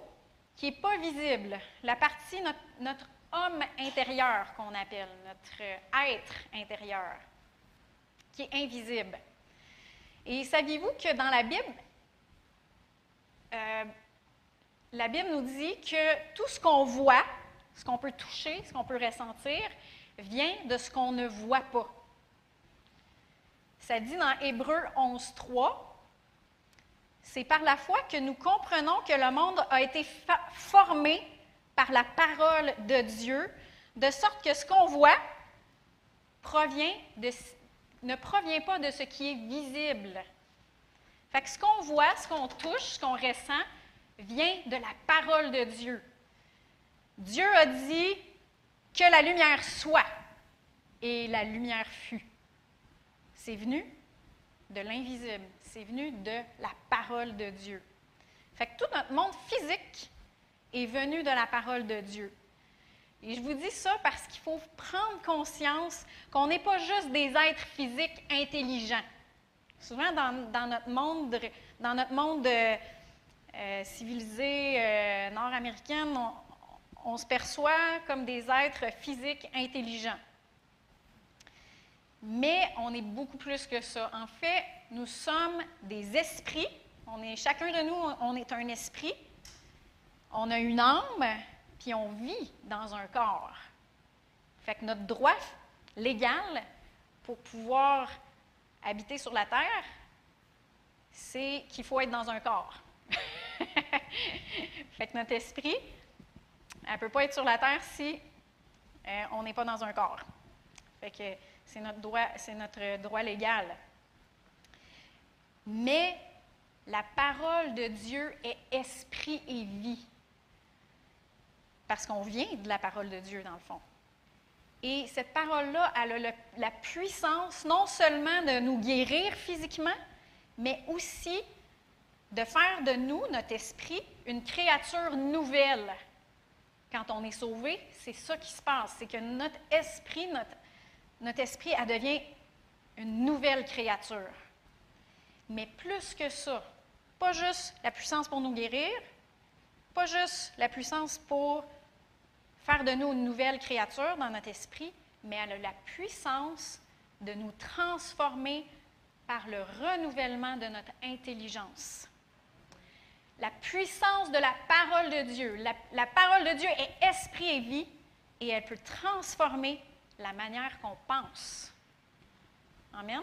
qui n'est pas visible, la partie, notre, notre homme intérieur qu'on appelle, notre être intérieur, qui est invisible. Et saviez-vous que dans la Bible, euh, la Bible nous dit que tout ce qu'on voit, ce qu'on peut toucher, ce qu'on peut ressentir, vient de ce qu'on ne voit pas. Ça dit dans Hébreu 11.3, c'est par la foi que nous comprenons que le monde a été formé par la parole de Dieu, de sorte que ce qu'on voit ne provient pas de ce qui est visible. Fait que ce qu'on voit, ce qu'on touche, ce qu'on ressent, vient de la parole de Dieu. Dieu a dit que la lumière soit, et la lumière fut. C'est venu de l'invisible, c'est venu de la parole de Dieu. Fait que tout notre monde physique est venu de la parole de Dieu. Et je vous dis ça parce qu'il faut prendre conscience qu'on n'est pas juste des êtres physiques intelligents. Souvent, dans, notre monde, dans notre monde euh, euh, civilisé euh, nord-américain, on, se perçoit comme des êtres physiques intelligents. Mais on est beaucoup plus que ça. En fait, nous sommes des esprits. On est, chacun de nous, on est un esprit. On a une âme, puis on vit dans un corps. Fait que notre droit légal pour pouvoir habiter sur la terre, c'est qu'il faut être dans un corps. fait que notre esprit, elle ne peut pas être sur la terre si euh, on n'est pas dans un corps. Fait que c'est notre droit, c'est notre droit légal. Mais la parole de Dieu est esprit et vie. Parce qu'on vient de la parole de Dieu, dans le fond. Et cette parole-là, elle a la puissance non seulement de nous guérir physiquement, mais aussi de faire de nous, notre esprit, une créature nouvelle. Quand on est sauvé, c'est ça qui se passe. C'est que notre esprit, notre, notre esprit, elle devient une nouvelle créature. Mais plus que ça, pas juste la puissance pour nous guérir, pas juste la puissance pour faire de nous une nouvelle créature dans notre esprit, mais elle a la puissance de nous transformer par le renouvellement de notre intelligence. La puissance de la parole de Dieu. La, parole de Dieu est esprit et vie et elle peut transformer la manière qu'on pense. Amen?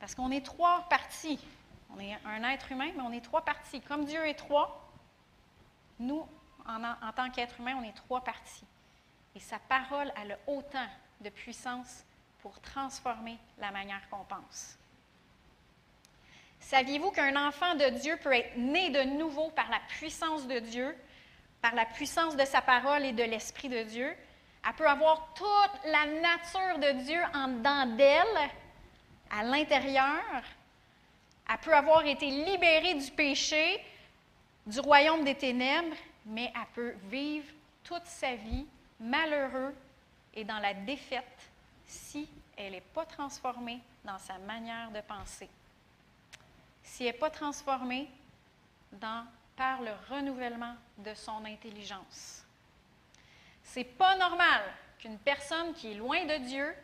Parce qu'on est trois parties. On est un être humain, mais on est trois parties. Comme Dieu est trois, nous, en, tant qu'être humain, on est trois parties. Et sa parole, a autant de puissance pour transformer la manière qu'on pense. Saviez-vous qu'un enfant de Dieu peut être né de nouveau par la puissance de Dieu, par la puissance de sa parole et de l'Esprit de Dieu? Elle peut avoir toute la nature de Dieu en dedans d'elle, à l'intérieur. Elle peut avoir été libérée du péché, du royaume des ténèbres, mais elle peut vivre toute sa vie malheureux et dans la défaite si elle n'est pas transformée dans sa manière de penser. Si elle n'est pas transformée par le renouvellement de son intelligence. C'est pas normal qu'une personne qui est loin de Dieu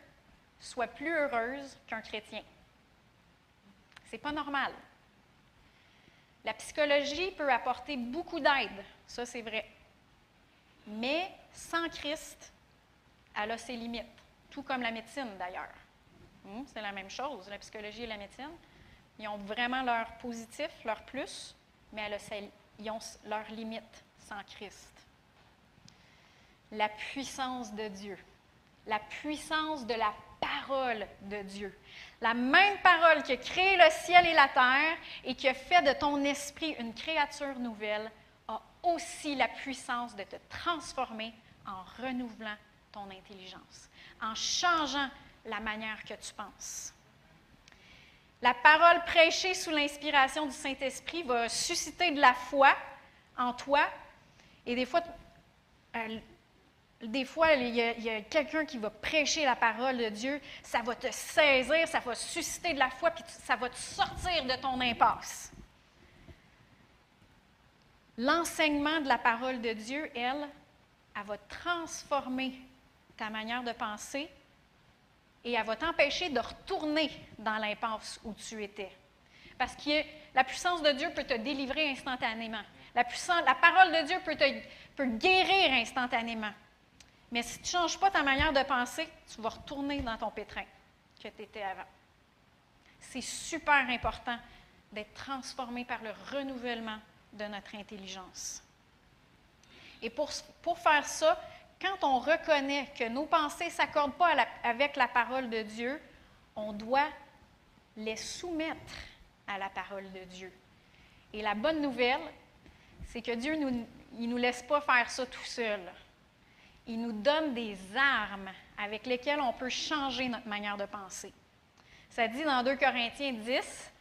soit plus heureuse qu'un chrétien. C'est pas normal. La psychologie peut apporter beaucoup d'aide ça, c'est vrai. Mais sans Christ, elle a ses limites, tout comme la médecine d'ailleurs. Hmm, c'est la même chose, la psychologie et la médecine. Ils ont vraiment leurs positifs, leurs plus, mais ils ont leurs limites sans Christ. La puissance de Dieu, la puissance de la parole de Dieu. La même parole qui a créé le ciel et la terre et qui a fait de ton esprit une créature nouvelle aussi la puissance de te transformer en renouvelant ton intelligence, en changeant la manière que tu penses. La parole prêchée sous l'inspiration du Saint-Esprit va susciter de la foi en toi. Et des fois, euh, des fois il y a, quelqu'un qui va prêcher la parole de Dieu, ça va te saisir, ça va susciter de la foi, puis ça va te sortir de ton impasse. l'enseignement de la parole de Dieu, elle, elle va transformer ta manière de penser et elle va t'empêcher de retourner dans l'impasse où tu étais. Parce que la puissance de Dieu peut te délivrer instantanément. La parole de Dieu peut te peut guérir instantanément. Mais si tu ne changes pas ta manière de penser, tu vas retourner dans ton pétrin que tu étais avant. C'est super important d'être transformé par le renouvellement de notre intelligence. Et pour, pour faire ça, quand on reconnaît que nos pensées ne s'accordent pas avec la parole de Dieu, on doit les soumettre à la parole de Dieu. Et la bonne nouvelle, c'est que Dieu ne nous, nous laisse pas faire ça tout seul. Il nous donne des armes avec lesquelles on peut changer notre manière de penser. Ça dit dans 2 Corinthiens 10,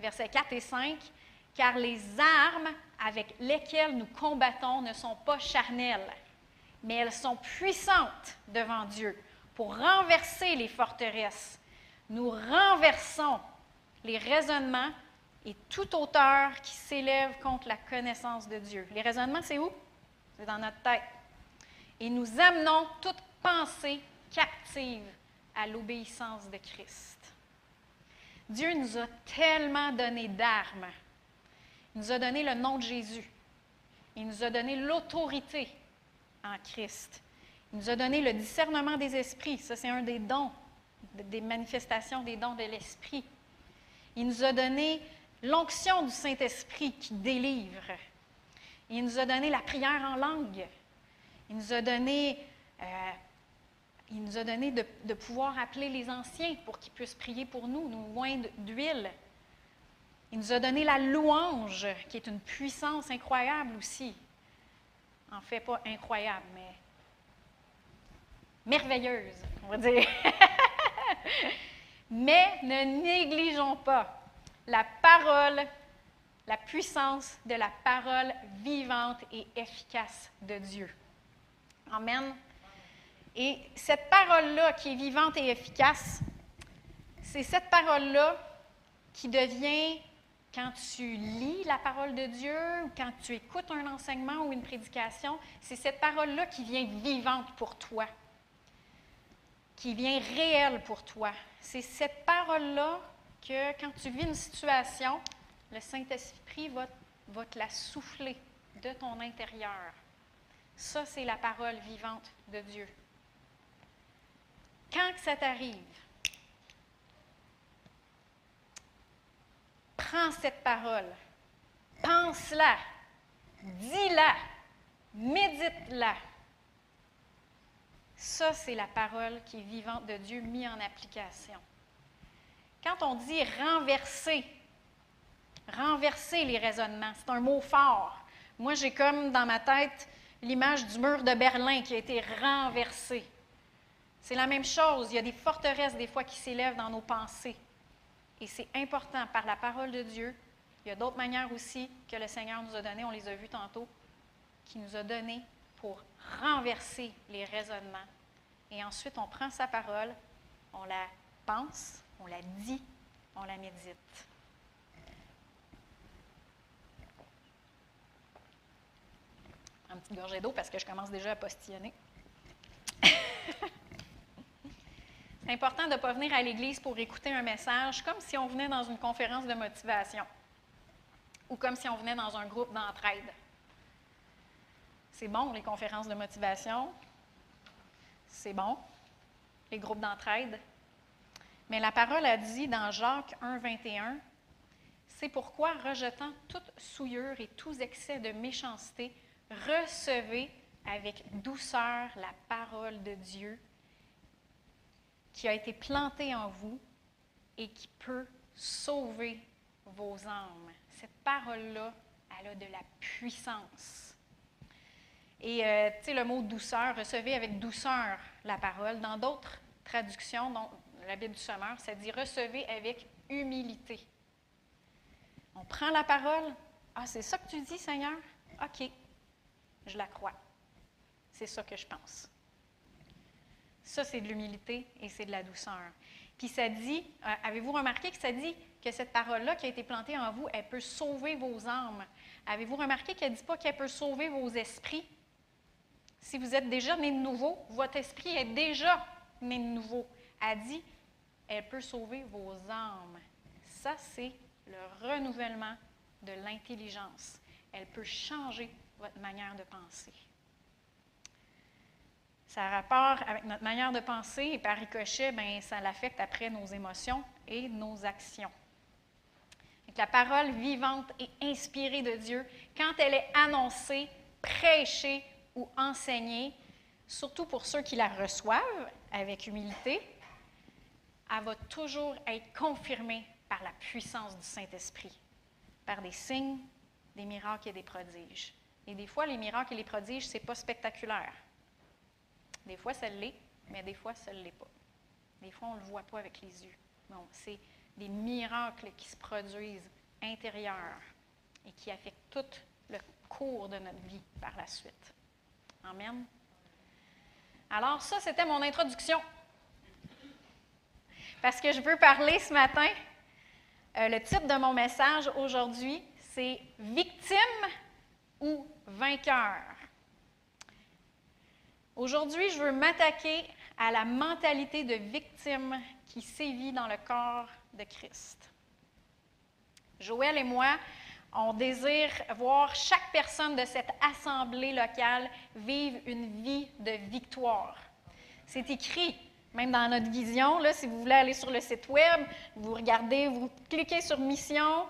versets 4 et 5, car les armes avec lesquelles nous combattons ne sont pas charnelles, mais elles sont puissantes devant Dieu pour renverser les forteresses. Nous renversons les raisonnements et toute hauteur qui s'élève contre la connaissance de Dieu. Les raisonnements, c'est où? C'est dans notre tête. Et nous amenons toute pensée captive à l'obéissance de Christ. Dieu nous a tellement donné d'armes. Il nous a donné le nom de Jésus. Il nous a donné l'autorité en Christ. Il nous a donné le discernement des esprits. Ça, c'est un des dons, des manifestations des dons de l'esprit. Il nous a donné l'onction du Saint-Esprit qui délivre. Il nous a donné la prière en langue. Il nous a donné, euh, il nous a donné de, de, pouvoir appeler les anciens pour qu'ils puissent prier pour nous, nous loin d'huile. Il nous a donné la louange, qui est une puissance incroyable aussi. En fait, pas incroyable, mais merveilleuse, on va dire. mais ne négligeons pas la parole, la puissance de la parole vivante et efficace de Dieu. Amen. Et cette parole-là qui est vivante et efficace, c'est cette parole-là qui devient, quand tu lis la parole de Dieu, ou quand tu écoutes un enseignement ou une prédication, c'est cette parole-là qui vient vivante pour toi, qui vient réelle pour toi. C'est cette parole-là que quand tu vis une situation, le Saint-Esprit va, va te la souffler de ton intérieur. Ça, c'est la parole vivante de Dieu. Quand que ça t'arrive, prends cette parole, pense-la, dis-la, médite-la. Ça, c'est la parole qui est vivante de Dieu mise en application. Quand on dit renverser, renverser les raisonnements, c'est un mot fort. Moi, j'ai comme dans ma tête l'image du mur de Berlin qui a été renversé. C'est la même chose. Il y a des forteresses des fois qui s'élèvent dans nos pensées. Et c'est important par la parole de Dieu. Il y a d'autres manières aussi que le Seigneur nous a données, on les a vues tantôt, qui nous a données pour renverser les raisonnements. Et ensuite, on prend sa parole, on la pense, on la dit, on la médite. Un petit gorgée d'eau parce que je commence déjà à postillonner. C'est important de ne pas venir à l'Église pour écouter un message comme si on venait dans une conférence de motivation ou comme si on venait dans un groupe d'entraide. C'est bon, les conférences de motivation. C'est bon, les groupes d'entraide. Mais la parole a dit dans Jacques 1, 21, C'est pourquoi, rejetant toute souillure et tous excès de méchanceté, recevez avec douceur la parole de Dieu qui a été plantée en vous et qui peut sauver vos âmes. Cette parole-là, elle a de la puissance. Et euh, tu sais, le mot douceur, recevez avec douceur la parole. Dans d'autres traductions, dont la Bible du Sommeur, ça dit recevez avec humilité. On prend la parole. Ah, c'est ça que tu dis, Seigneur? OK, je la crois. C'est ça que je pense. Ça, c'est de l'humilité et c'est de la douceur. Puis ça dit, euh, avez-vous remarqué que ça dit que cette parole-là qui a été plantée en vous, elle peut sauver vos âmes? Avez-vous remarqué qu'elle ne dit pas qu'elle peut sauver vos esprits? Si vous êtes déjà né de nouveau, votre esprit est déjà né de nouveau. Elle dit, elle peut sauver vos âmes. Ça, c'est le renouvellement de l'intelligence. Elle peut changer votre manière de penser. Ça a rapport avec notre manière de penser et par ricochet, bien, ça l'affecte après nos émotions et nos actions. la parole vivante et inspirée de Dieu, quand elle est annoncée, prêchée ou enseignée, surtout pour ceux qui la reçoivent avec humilité, elle va toujours être confirmée par la puissance du Saint-Esprit, par des signes, des miracles et des prodiges. Et des fois, les miracles et les prodiges, ce n'est pas spectaculaire. Des fois, ça l'est, mais des fois, ça ne l'est pas. Des fois, on ne le voit pas avec les yeux. Bon, c'est des miracles qui se produisent intérieurs et qui affectent tout le cours de notre vie par la suite. Amen. Alors, ça, c'était mon introduction. Parce que je veux parler ce matin, euh, le titre de mon message aujourd'hui, c'est Victime ou vainqueur. Aujourd'hui, je veux m'attaquer à la mentalité de victime qui sévit dans le corps de Christ. Joël et moi, on désire voir chaque personne de cette assemblée locale vivre une vie de victoire. C'est écrit, même dans notre vision, là, si vous voulez aller sur le site web, vous regardez, vous cliquez sur mission,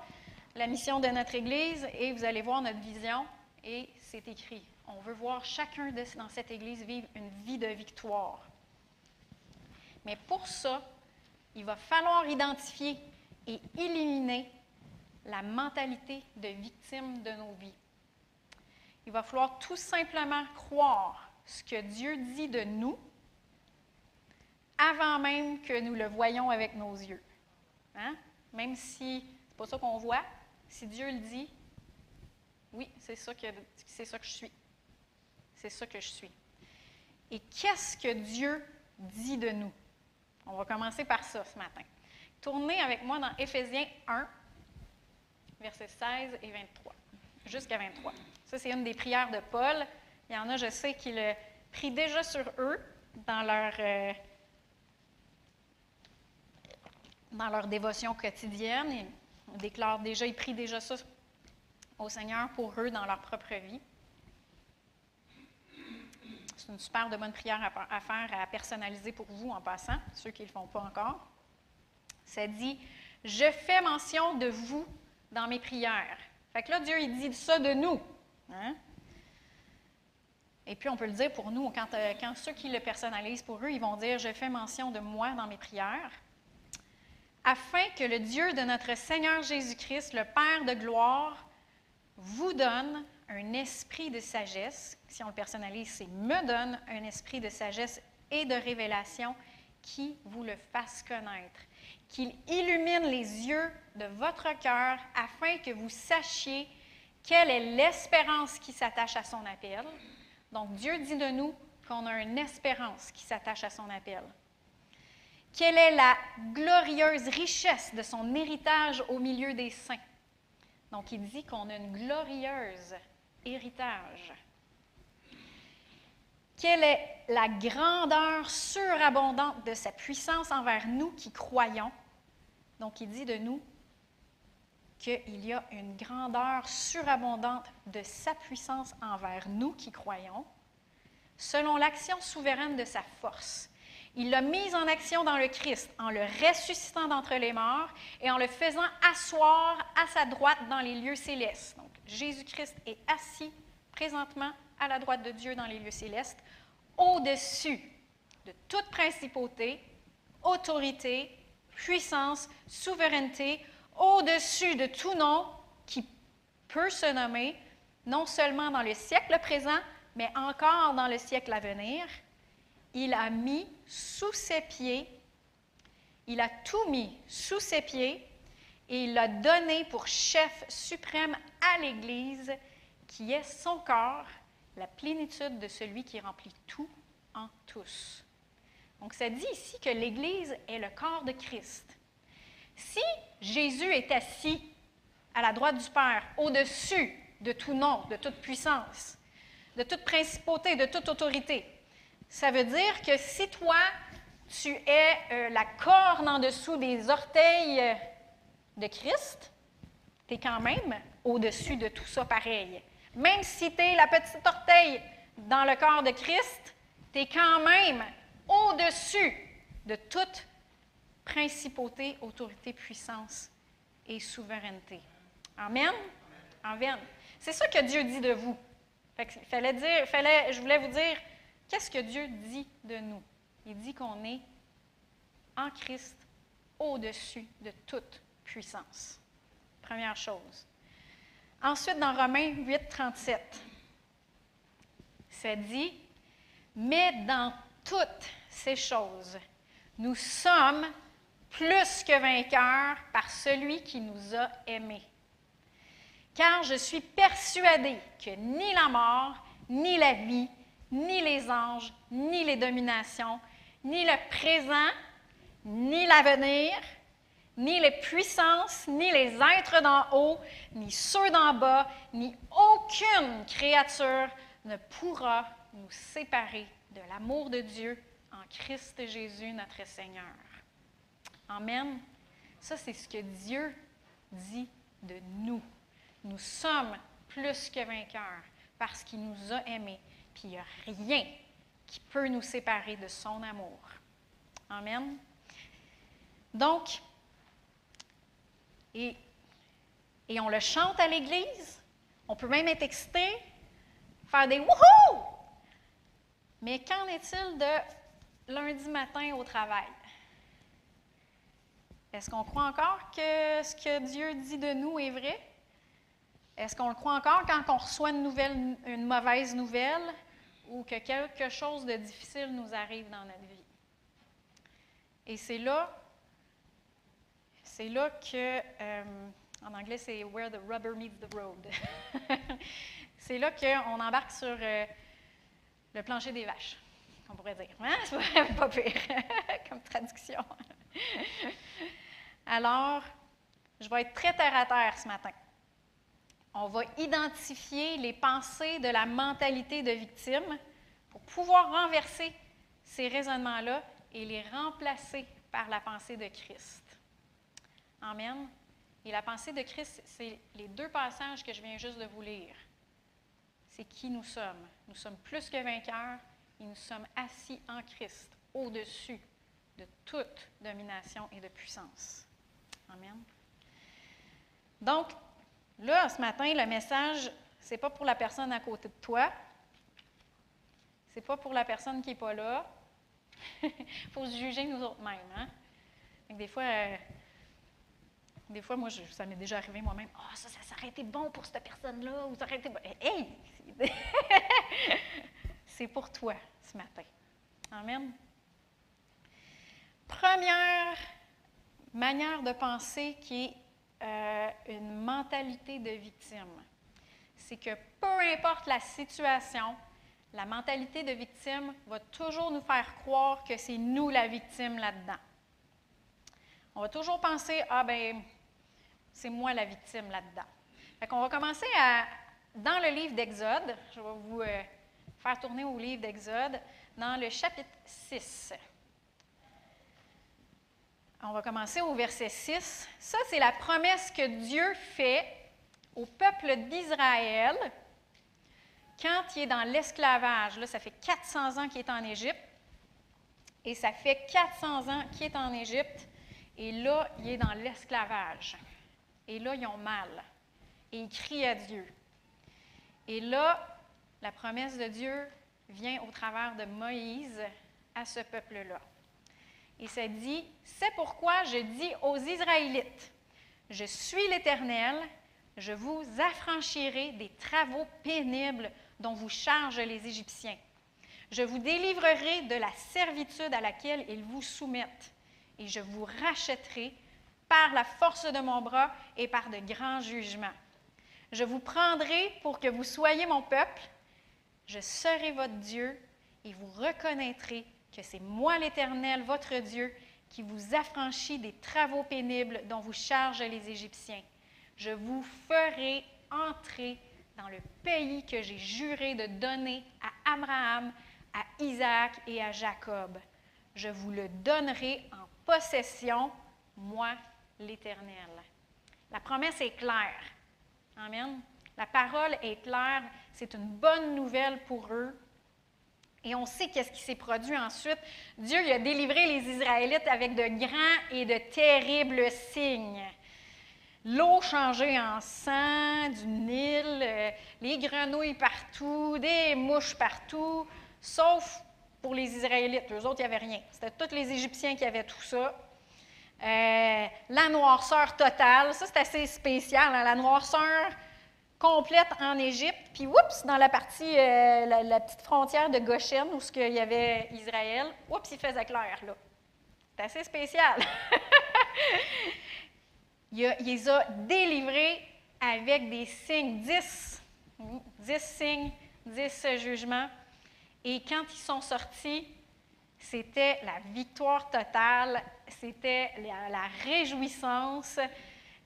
la mission de notre Église, et vous allez voir notre vision, et c'est écrit. On veut voir chacun dans cette Église vivre une vie de victoire. Mais pour ça, il va falloir identifier et éliminer la mentalité de victime de nos vies. Il va falloir tout simplement croire ce que Dieu dit de nous avant même que nous le voyons avec nos yeux. Hein? Même si ce n'est pas ça qu'on voit, si Dieu le dit, oui, c'est ça, que, c'est ça que je suis. C'est ça que je suis. Et qu'est-ce que Dieu dit de nous? On va commencer par ça ce matin. Tournez avec moi dans Éphésiens 1, versets 16 et 23, jusqu'à 23. Ça, c'est une des prières de Paul. Il y en a, je sais, qui le prient déjà sur eux dans leur, euh, dans leur dévotion quotidienne. Ils déclarent déjà, ils prient déjà ça au Seigneur pour eux dans leur propre vie. C'est une super de bonne prière à, faire, à personnaliser pour vous en passant, ceux qui ne le font pas encore. Ça dit Je fais mention de vous dans mes prières. Fait que là, Dieu, il dit ça de nous. Hein? Et puis, on peut le dire pour nous, quand, euh, quand ceux qui le personnalisent pour eux, ils vont dire Je fais mention de moi dans mes prières, afin que le Dieu de notre Seigneur Jésus-Christ, le Père de gloire, vous donne un esprit de sagesse, si on le personnalise, c'est me donne un esprit de sagesse et de révélation qui vous le fasse connaître, qu'il illumine les yeux de votre cœur afin que vous sachiez quelle est l'espérance qui s'attache à son appel. Donc Dieu dit de nous qu'on a une espérance qui s'attache à son appel. Quelle est la glorieuse richesse de son héritage au milieu des saints? Donc il dit qu'on a une glorieuse héritage. Quelle est la grandeur surabondante de sa puissance envers nous qui croyons? Donc, il dit de nous qu'il y a une grandeur surabondante de sa puissance envers nous qui croyons, selon l'action souveraine de sa force. Il l'a mise en action dans le Christ, en le ressuscitant d'entre les morts et en le faisant asseoir à sa droite dans les lieux célestes. Donc, Jésus-Christ est assis présentement à la droite de Dieu dans les lieux célestes, au-dessus de toute principauté, autorité, puissance, souveraineté, au-dessus de tout nom qui peut se nommer, non seulement dans le siècle présent, mais encore dans le siècle à venir. Il a mis sous ses pieds, il a tout mis sous ses pieds et il l'a donné pour chef suprême à l'Église, qui est son corps, la plénitude de celui qui remplit tout en tous. Donc, ça dit ici que l'Église est le corps de Christ. Si Jésus est assis à la droite du Père, au-dessus de tout nom, de toute puissance, de toute principauté, de toute autorité, ça veut dire que si toi, tu es euh, la corne en dessous des orteils de Christ, tu es quand même au-dessus de tout ça pareil. Même si tu es la petite orteil dans le corps de Christ, tu es quand même au-dessus de toute principauté, autorité, puissance et souveraineté. Amen? Amen. C'est ça que Dieu dit de vous. fallait dire, fallait, je voulais vous dire, qu'est-ce que Dieu dit de nous? Il dit qu'on est en Christ au-dessus de toute puissance. Première chose. Ensuite, dans Romains 8, 37, ça dit, mais dans toutes ces choses, nous sommes plus que vainqueurs par celui qui nous a aimés. Car je suis persuadé que ni la mort, ni la vie, ni les anges, ni les dominations, ni le présent, ni l'avenir, ni les puissances, ni les êtres d'en haut, ni ceux d'en bas, ni aucune créature ne pourra nous séparer de l'amour de Dieu en Christ Jésus notre Seigneur. Amen. Ça, c'est ce que Dieu dit de nous. Nous sommes plus que vainqueurs parce qu'il nous a aimés. Puis il n'y a rien qui peut nous séparer de son amour. Amen. Donc, et, et on le chante à l'Église. On peut même être excité, faire des wouhou! Mais qu'en est-il de lundi matin au travail? Est-ce qu'on croit encore que ce que Dieu dit de nous est vrai? Est-ce qu'on le croit encore quand on reçoit une, mauvaise nouvelle? Ou que quelque chose de difficile nous arrive dans notre vie? Et c'est là, c'est là que, euh, en anglais, c'est where the rubber meets the road. c'est là qu'on embarque sur euh, le plancher des vaches, on pourrait dire. Hein? C'est pas pire comme traduction. Alors, je vais être très terre à terre ce matin. On va identifier les pensées de la mentalité de victime pour pouvoir renverser ces raisonnements-là et les remplacer par la pensée de Christ. Amen. Et la pensée de Christ, c'est les deux passages que je viens juste de vous lire. C'est qui nous sommes. Nous sommes plus que vainqueurs et nous sommes assis en Christ, au-dessus de toute domination et de puissance. Amen. Donc, là, ce matin, le message, ce n'est pas pour la personne à côté de toi. Ce n'est pas pour la personne qui n'est pas là. Il faut se juger nous autres mêmes. Hein? des fois, euh, des fois, moi, ça m'est déjà arrivé moi-même. Ah, ça, ça, aurait été bon pour cette personne-là, ou ça bon. Hey! C'est pour toi ce matin. Amen. Première manière de penser qui est euh, une mentalité de victime. C'est que peu importe la situation, la mentalité de victime va toujours nous faire croire que c'est nous la victime là-dedans. On va toujours penser, ah ben, c'est moi la victime là-dedans. Fait qu'on va commencer à, dans le livre d'Exode, je vais vous euh, faire tourner au livre d'Exode, dans le chapitre 6. On va commencer au verset 6. Ça, c'est la promesse que Dieu fait au peuple d'Israël quand il est dans l'esclavage. Là, ça fait 400 ans qu'il est en Égypte. Et ça fait 400 ans qu'il est en Égypte. Et là, il est dans l'esclavage. Et là, ils ont mal. Et ils crient à Dieu. Et là, la promesse de Dieu vient au travers de Moïse à ce peuple-là. Et ça dit, c'est pourquoi je dis aux Israélites, je suis l'Éternel, je vous affranchirai des travaux pénibles dont vous chargent les Égyptiens. Je vous délivrerai de la servitude à laquelle ils vous soumettent, et je vous rachèterai par la force de mon bras et par de grands jugements. Je vous prendrai pour que vous soyez mon peuple, je serai votre Dieu, et vous reconnaîtrez que c'est moi l'Éternel, votre Dieu, qui vous affranchit des travaux pénibles dont vous chargent les Égyptiens. Je vous ferai entrer dans le pays que j'ai juré de donner à Abraham, à Isaac et à Jacob. Je vous le donnerai en possession, moi l'Éternel. La promesse est claire. Amen. La parole est claire. C'est une bonne nouvelle pour eux. Et on sait qu'est-ce qui s'est produit ensuite. Dieu a délivré les Israélites avec de grands et de terribles signes. L'eau changée en sang du Nil, euh, les grenouilles partout, des mouches partout, sauf pour les Israélites. Eux autres, il n'y avait rien. C'était tous les Égyptiens qui avaient tout ça. Euh, la noirceur totale, ça c'est assez spécial. Hein, la noirceur complète en Égypte, puis oups, dans la partie, euh, la, petite frontière de Goshen, où il y avait Israël, oups, il faisait clair là. C'est assez spécial. il, les a délivrés avec des signes, 10, 10 signes, 10 jugements. Et quand ils sont sortis, c'était la victoire totale, c'était la, réjouissance.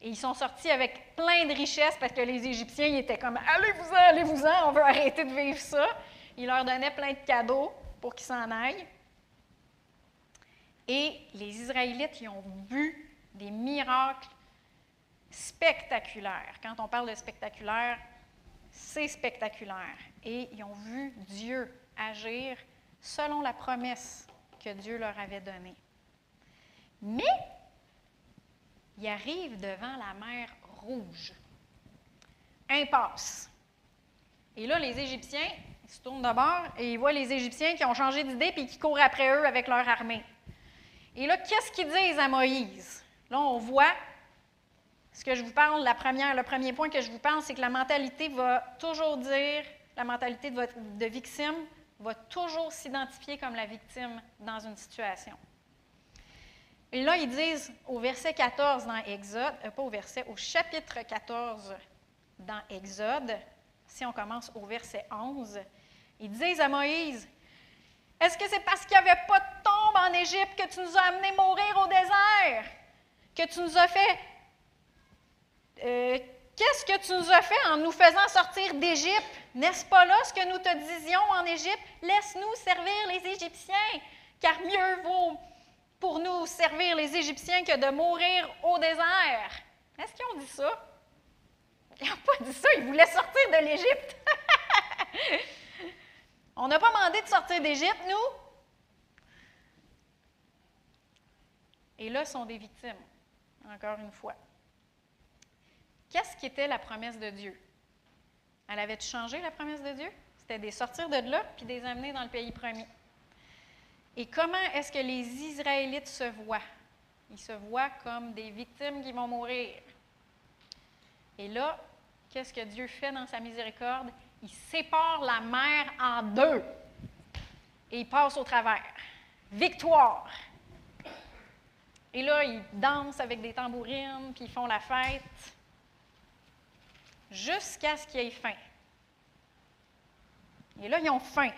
Et ils sont sortis avec plein de richesses parce que les Égyptiens ils étaient comme Allez-vous-en, allez-vous-en, on veut arrêter de vivre ça. Ils leur donnaient plein de cadeaux pour qu'ils s'en aillent. Et les Israélites ils ont vu des miracles spectaculaires. Quand on parle de spectaculaire, c'est spectaculaire. Et ils ont vu Dieu agir selon la promesse que Dieu leur avait donnée. Mais ils arrivent devant la mer Rouge. Impasse. Et là, les Égyptiens, ils se tournent d'abord et ils voient les Égyptiens qui ont changé d'idée puis qui courent après eux avec leur armée. Et là, qu'est-ce qu'ils disent à Moïse? Là, on voit ce que je vous parle, la première, le premier point que je vous parle, c'est que la mentalité va toujours dire, la mentalité de, de victime va toujours s'identifier comme la victime dans une situation. Et là, ils disent au verset 14 dans Exode, euh, pas au verset, au chapitre 14 dans Exode, si on commence au verset 11, ils disent à Moïse, est-ce que c'est parce qu'il n'y avait pas de tombe en Égypte que tu nous as amenés mourir au désert? Que tu nous as fait... Euh, qu'est-ce que tu nous as fait en nous faisant sortir d'Égypte? N'est-ce pas là ce que nous te disions en Égypte? Laisse-nous servir les Égyptiens, car mieux vaut pour nous servir les Égyptiens que de mourir au désert. Est-ce qu'ils ont dit ça? Ils n'ont pas dit ça, ils voulaient sortir de l'Égypte. On n'a pas demandé de sortir d'Égypte, nous. Et là, sont des victimes, encore une fois. Qu'est-ce qui était la promesse de Dieu? Elle avait changé la promesse de Dieu? C'était des sortir de là puis des amener dans le pays promis. Et comment est-ce que les Israélites se voient? Ils se voient comme des victimes qui vont mourir. Et là, qu'est-ce que Dieu fait dans sa miséricorde? Il sépare la mer en deux et il passe au travers. Victoire! Et là, ils dansent avec des tambourines, puis ils font la fête jusqu'à ce qu'il y ait faim. Et là, ils ont faim.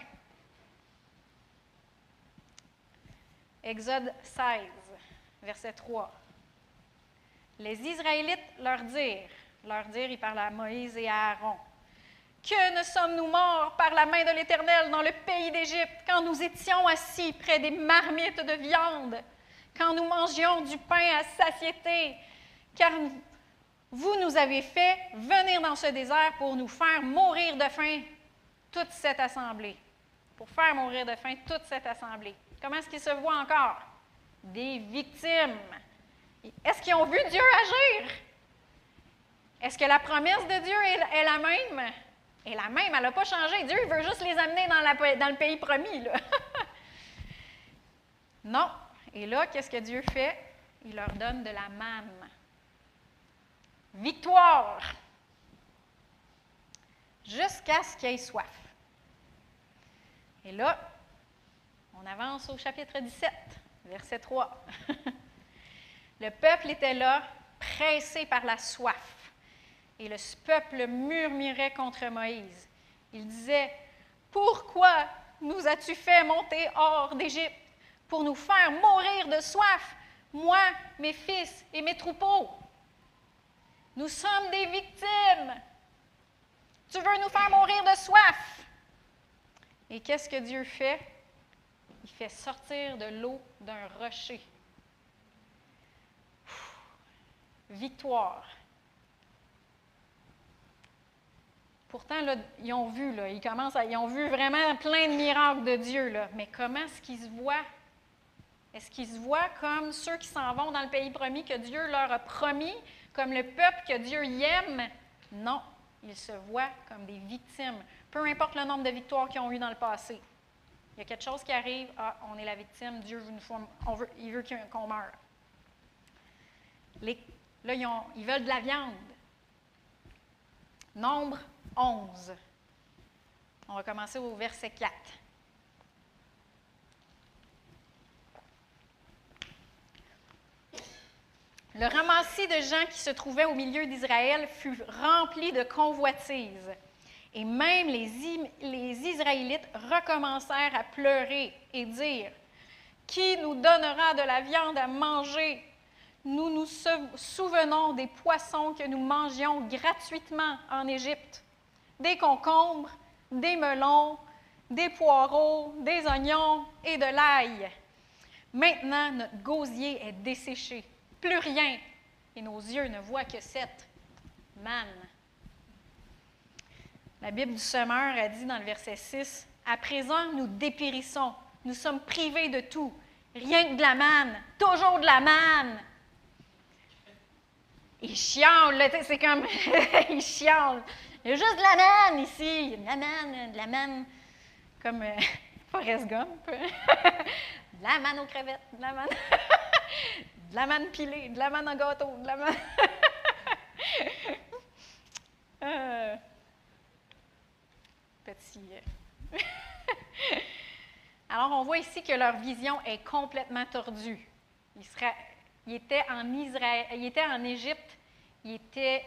Exode 16, verset 3. Les Israélites leur dirent, leur dirent, il parle à Moïse et à Aaron, que ne sommes-nous morts par la main de l'Éternel dans le pays d'Égypte quand nous étions assis près des marmites de viande, quand nous mangions du pain à satiété, car vous nous avez fait venir dans ce désert pour nous faire mourir de faim toute cette assemblée. Pour faire mourir de faim toute cette assemblée. Comment est-ce qu'ils se voient encore? Des victimes. Est-ce qu'ils ont vu Dieu agir? Est-ce que la promesse de Dieu est, la même? Est la même, elle n'a pas changé. Dieu veut juste les amener dans, le pays promis. Non. Et là, qu'est-ce que Dieu fait? Il leur donne de la manne. Victoire. Jusqu'à ce qu'il ait soif. Et là, on avance au chapitre 17, verset 3. le peuple était là, pressé par la soif. Et le peuple murmurait contre Moïse. Il disait, Pourquoi nous as-tu fait monter hors d'Égypte pour nous faire mourir de soif, moi, mes fils et mes troupeaux? Nous sommes des victimes. Tu veux nous faire mourir de soif. Et qu'est-ce que Dieu fait? Il fait sortir de l'eau d'un rocher. Victoire. Pourtant, là, ils ont vu, là, ils, commencent ils ont vu vraiment plein de miracles de Dieu. Là. Mais comment est-ce qu'ils se voient? Est-ce qu'ils se voient comme ceux qui s'en vont dans le pays promis que Dieu leur a promis, comme le peuple que Dieu y aime? Non, ils se voient comme des victimes, peu importe le nombre de victoires qu'ils ont eues dans le passé. Il y a quelque chose qui arrive, ah, on est la victime, Dieu veut nous il veut qu'on meure. Là, ils, ils veulent de la viande. Nombre 11. On va commencer au verset 4. Le ramassis de gens qui se trouvaient au milieu d'Israël fut rempli de convoitises. Et même les, Israélites recommencèrent à pleurer et dire, Qui nous donnera de la viande à manger? Nous nous souvenons des poissons que nous mangions gratuitement en Égypte, des concombres, des melons, des poireaux, des oignons et de l'ail. Maintenant, notre gosier est desséché plus rien, et nos yeux ne voient que cette manne. La Bible du Semeur a dit dans le verset 6, À présent, nous dépérissons, nous sommes privés de tout, rien que de la manne, toujours de la manne. Il chiale, c'est comme, il chiale. Il y a juste de la manne ici, de la manne, de la manne, comme euh, Forrest Gump. de la manne aux crevettes, de la manne. de la manne pilée, de la manne en gâteau, de la manne. Euh, Alors, on voit ici que leur vision est complètement tordue. Ils, étaient en Israël, ils étaient en Égypte, ils étaient,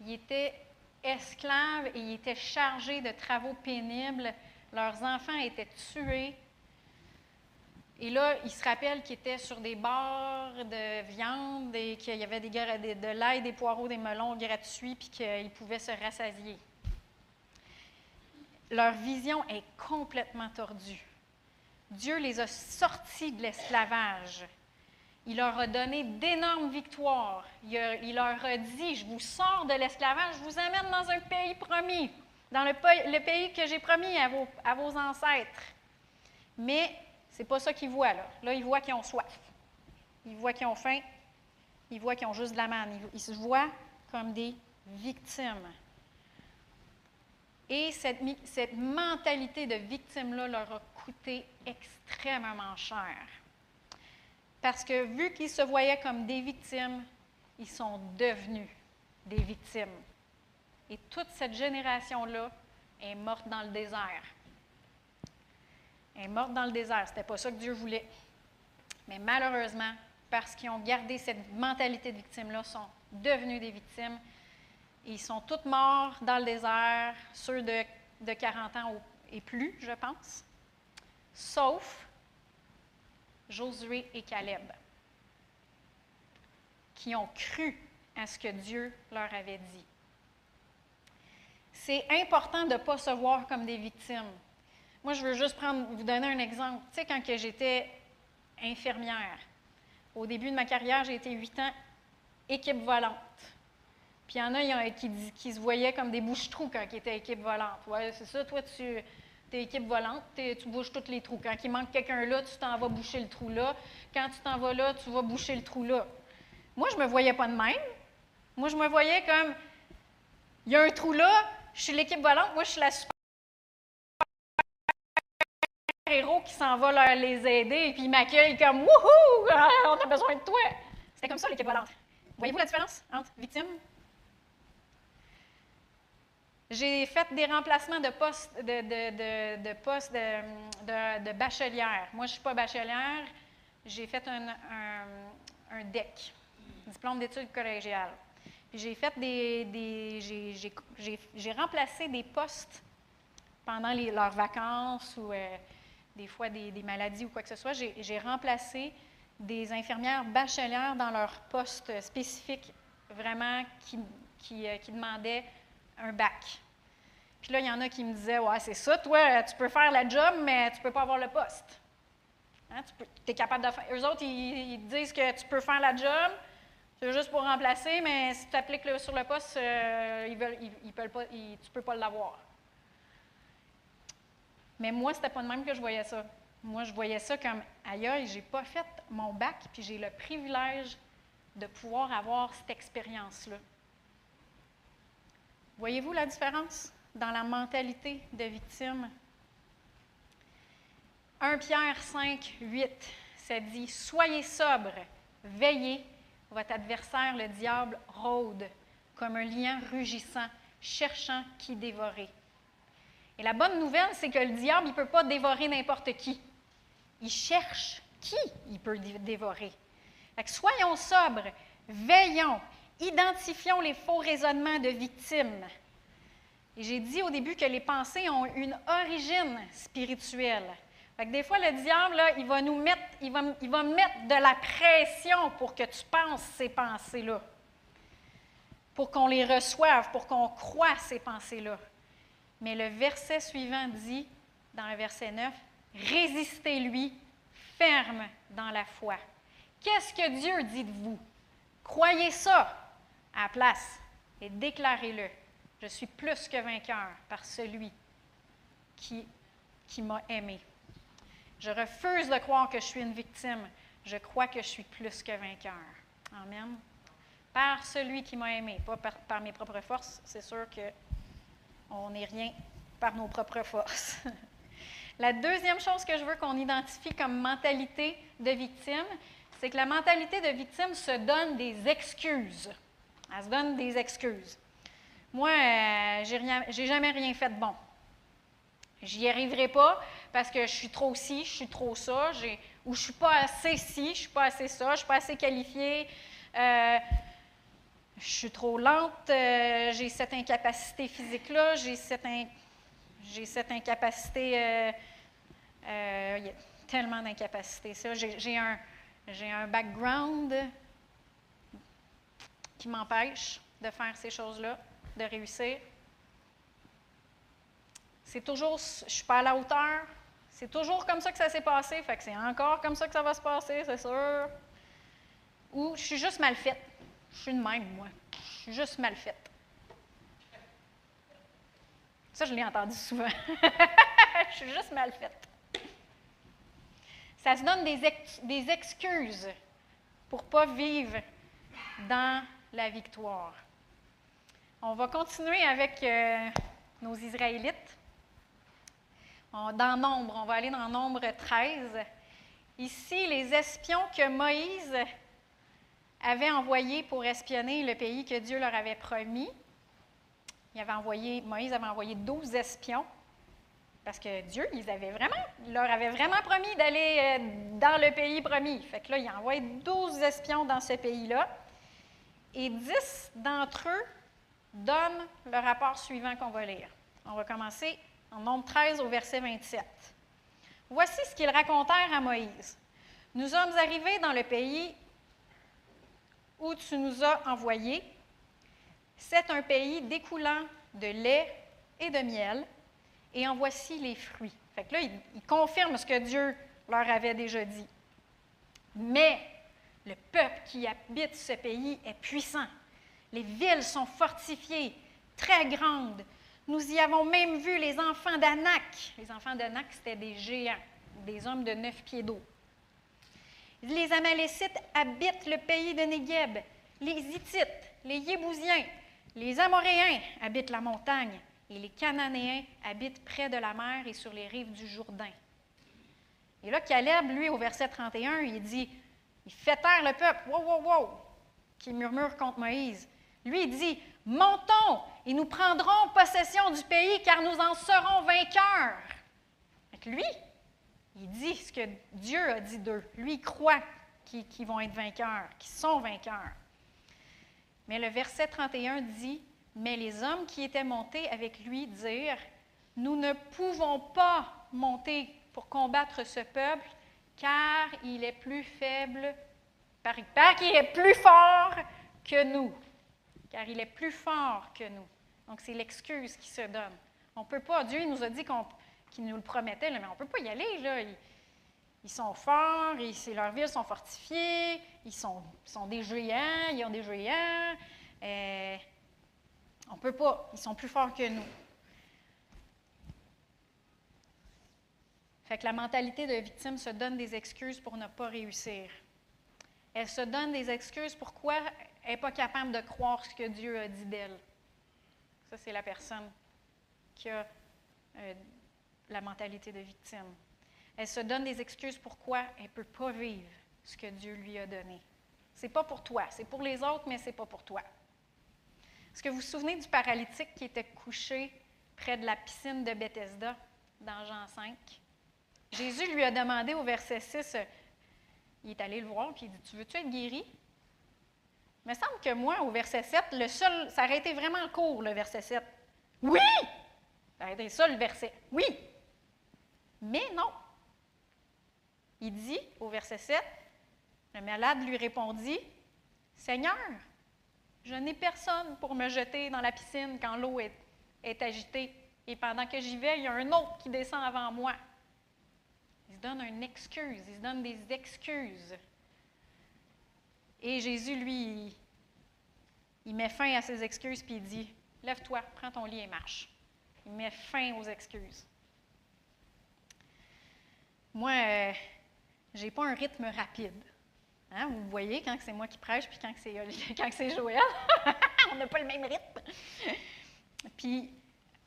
ils étaient esclaves et ils étaient chargés de travaux pénibles. Leurs enfants étaient tués. Et là, il se rappelle qu'il était sur des bars de viande et qu'il y avait des, de l'ail, des poireaux, des melons gratuits, puis qu'ils pouvaient se rassasier. Leur vision est complètement tordue. Dieu les a sortis de l'esclavage. Il leur a donné d'énormes victoires. Il, leur a dit, je vous sors de l'esclavage, je vous amène dans un pays promis, dans le, pays que j'ai promis à vos, ancêtres. Mais c'est pas ça qu'ils voient, là. Là, ils voient qu'ils ont soif. Ils voient qu'ils ont faim. Ils voient qu'ils ont juste de la manne. Ils, se voient comme des victimes. Et cette, cette mentalité de victime-là leur a coûté extrêmement cher. Parce que vu qu'ils se voyaient comme des victimes, ils sont devenus des victimes. Et toute cette génération-là est morte dans le désert. Elle est morte dans le désert. Ce n'était pas ça que Dieu voulait. Mais malheureusement, parce qu'ils ont gardé cette mentalité de victime-là, sont devenus des victimes. Ils sont tous morts dans le désert, ceux de, de 40 ans et plus, je pense, sauf Josué et Caleb, qui ont cru à ce que Dieu leur avait dit. C'est important de ne pas se voir comme des victimes. Moi, je veux juste prendre, vous donner un exemple. Tu sais, quand j'étais infirmière, au début de ma carrière, j'ai été huit ans équipe volante. Puis il y en a qui, se voyaient comme des bouches-trous quand ils étaient équipe volante. Oui, c'est ça, toi, tu es équipe volante, tu bouges tous les trous. Quand il manque quelqu'un là, tu t'en vas boucher le trou là. Quand tu t'en vas là, tu vas boucher le trou là. Moi, je me voyais pas de même. Moi, je me voyais comme, il y a un trou là, je suis l'équipe volante, moi, je suis la super héros qui s'en va leur les aider et puis ils m'accueillent comme Wouhou! On a besoin de toi! C'était comme ça l'équipe volante. Voyez-vous la différence entre victime? J'ai fait des remplacements de postes de, de, de, postes de, bachelière. Moi, je ne suis pas bachelière. J'ai fait un, un, DEC, diplôme d'études collégiales. j'ai fait des. des j'ai remplacé des postes pendant leurs vacances ou. Euh, des fois des, des maladies ou quoi que ce soit, j'ai remplacé des infirmières bachelières dans leur poste spécifique, vraiment qui, qui, euh, qui demandaient un bac. Puis là, il y en a qui me disaient Ouais, c'est ça, toi, tu peux faire la job, mais tu ne peux pas avoir le poste. Hein, tu es capable de faire. Eux autres, ils, ils disent que tu peux faire la job, c'est juste pour remplacer, mais si tu appliques le- sur le poste, euh, ils veulent, ils, peuvent pas, tu ne peux pas l'avoir. Mais moi, c'était pas de même que je voyais ça. Moi, je voyais ça comme aïe, j'ai pas fait mon bac, puis j'ai le privilège de pouvoir avoir cette expérience-là. Voyez-vous la différence dans la mentalité de victime? 1 Pierre 5, 8, ça dit Soyez sobre, veillez, votre adversaire, le diable, rôde comme un lion rugissant, cherchant qui dévorer. Et la bonne nouvelle, c'est que le diable, il ne peut pas dévorer n'importe qui. Il cherche qui il peut dé- dévorer. Soyons sobres, veillons, identifions les faux raisonnements de victimes. Et j'ai dit au début que les pensées ont une origine spirituelle. Que des fois, le diable, il va nous mettre, il va, il va mettre de la pression pour que tu penses ces pensées-là. Pour qu'on les reçoive, pour qu'on croie ces pensées-là. Mais le verset suivant dit, dans le verset 9, Résistez-lui, ferme dans la foi. Qu'est-ce que Dieu dit de vous? Croyez ça à la place et déclarez-le. Je suis plus que vainqueur par celui qui, qui m'a aimé. Je refuse de croire que je suis une victime. Je crois que je suis plus que vainqueur. Amen. Par celui qui m'a aimé, pas par, par mes propres forces. C'est sûr qu'on n'est rien par nos propres forces. La deuxième chose que je veux qu'on identifie comme mentalité de victime, c'est que la mentalité de victime se donne des excuses. Elle se donne des excuses. Moi, euh, j'ai jamais rien fait de bon. J'y arriverai pas parce que je suis trop ci, je suis trop ça, ou je suis pas assez ci, je suis pas assez ça, je suis pas assez qualifiée, euh, je suis trop lente, euh, j'ai cette incapacité physique-là, j'ai cette, incapacité. euh, il y a tellement d'incapacités. Ça, j'ai un background qui m'empêche de faire ces choses-là, de réussir. C'est toujours, je ne suis pas à la hauteur. C'est toujours comme ça que ça s'est passé, fait que c'est encore comme ça que ça va se passer, c'est sûr. Ou je suis juste mal faite. Je suis de même, moi. Je suis juste mal faite. Ça, je l'ai entendu souvent. je suis juste mal faite. Ça se donne des, des excuses pour ne pas vivre dans la victoire. On va continuer avec euh, nos Israélites. Dans Nombre, on va aller dans Nombre 13. Ici, les espions que Moïse avait envoyés pour espionner le pays que Dieu leur avait promis. Il avait envoyé, Moïse avait envoyé 12 espions parce que Dieu, leur avait vraiment promis d'aller euh, dans le pays promis. Fait que là, il a envoyé 12 espions dans ce pays-là. Et 10 d'entre eux donnent le rapport suivant qu'on va lire. On va commencer en nombre 13 au verset 27. Voici ce qu'ils racontèrent à Moïse. Nous sommes arrivés dans le pays où tu nous as envoyés. C'est un pays découlant de lait et de miel, et en voici les fruits. Fait que là, il, il confirme ce que Dieu leur avait déjà dit. Mais le peuple qui habite ce pays est puissant. Les villes sont fortifiées, très grandes. Nous y avons même vu les enfants d'Anak. Les enfants d'Anak, c'était des géants, des hommes de neuf pieds d'eau. Les Amalécites habitent le pays de Négeb. Les Hittites, les Yébousiens, les Amoréens habitent la montagne. Et les Cananéens habitent près de la mer et sur les rives du Jourdain. Et là, Caleb, lui, au verset 31, il dit il fait taire le peuple, wow, wow, wow, qui murmure contre Moïse. Lui, il dit Montons et nous prendrons possession du pays, car nous en serons vainqueurs. Que lui, il dit ce que Dieu a dit d'eux. Lui, il croit qu'ils vont être vainqueurs, qu'ils sont vainqueurs. Mais le verset 31 dit Mais les hommes qui étaient montés avec lui dirent Nous ne pouvons pas monter pour combattre ce peuple, car il est plus faible, par qu'il est plus fort que nous. Car il est plus fort que nous. Donc, c'est l'excuse qui se donne. On ne peut pas, Dieu nous a dit qu'il nous le promettait, mais on ne peut pas y aller. Là. Ils, sont forts, leurs villes sont fortifiées, ils sont, sont, des géants, ils ont des géants. Euh, on ne peut pas, ils sont plus forts que nous. Fait que la mentalité de victime se donne des excuses pour ne pas réussir. Elle se donne des excuses pourquoi elle n'est pas capable de croire ce que Dieu a dit d'elle. Ça, c'est la personne qui a euh, la mentalité de victime. Elle se donne des excuses pourquoi elle ne peut pas vivre ce que Dieu lui a donné. Ce n'est pas pour toi, c'est pour les autres, mais ce n'est pas pour toi. Est-ce que vous vous souvenez du paralytique qui était couché près de la piscine de Bethesda dans Jean 5? Jésus lui a demandé au verset 6, il est allé le voir, puis il dit, tu veux-tu être guéri? Il me semble que moi, au verset 7, le seul, ça aurait été vraiment court, le verset 7. Oui! Ça aurait été ça, le verset. Oui! Mais non. Il dit, au verset 7, le malade lui répondit, Seigneur, je n'ai personne pour me jeter dans la piscine quand l'eau est, est agitée. Et pendant que j'y vais, il y a un autre qui descend avant moi. Il se donne une excuse, il se donne des excuses. Et Jésus, lui, il met fin à ses excuses puis il dit Lève-toi, prends ton lit et marche. Il met fin aux excuses. Moi, euh, je n'ai pas un rythme rapide. Hein, vous voyez, quand c'est moi qui prêche puis quand c'est Joël, on n'a pas le même rythme. puis,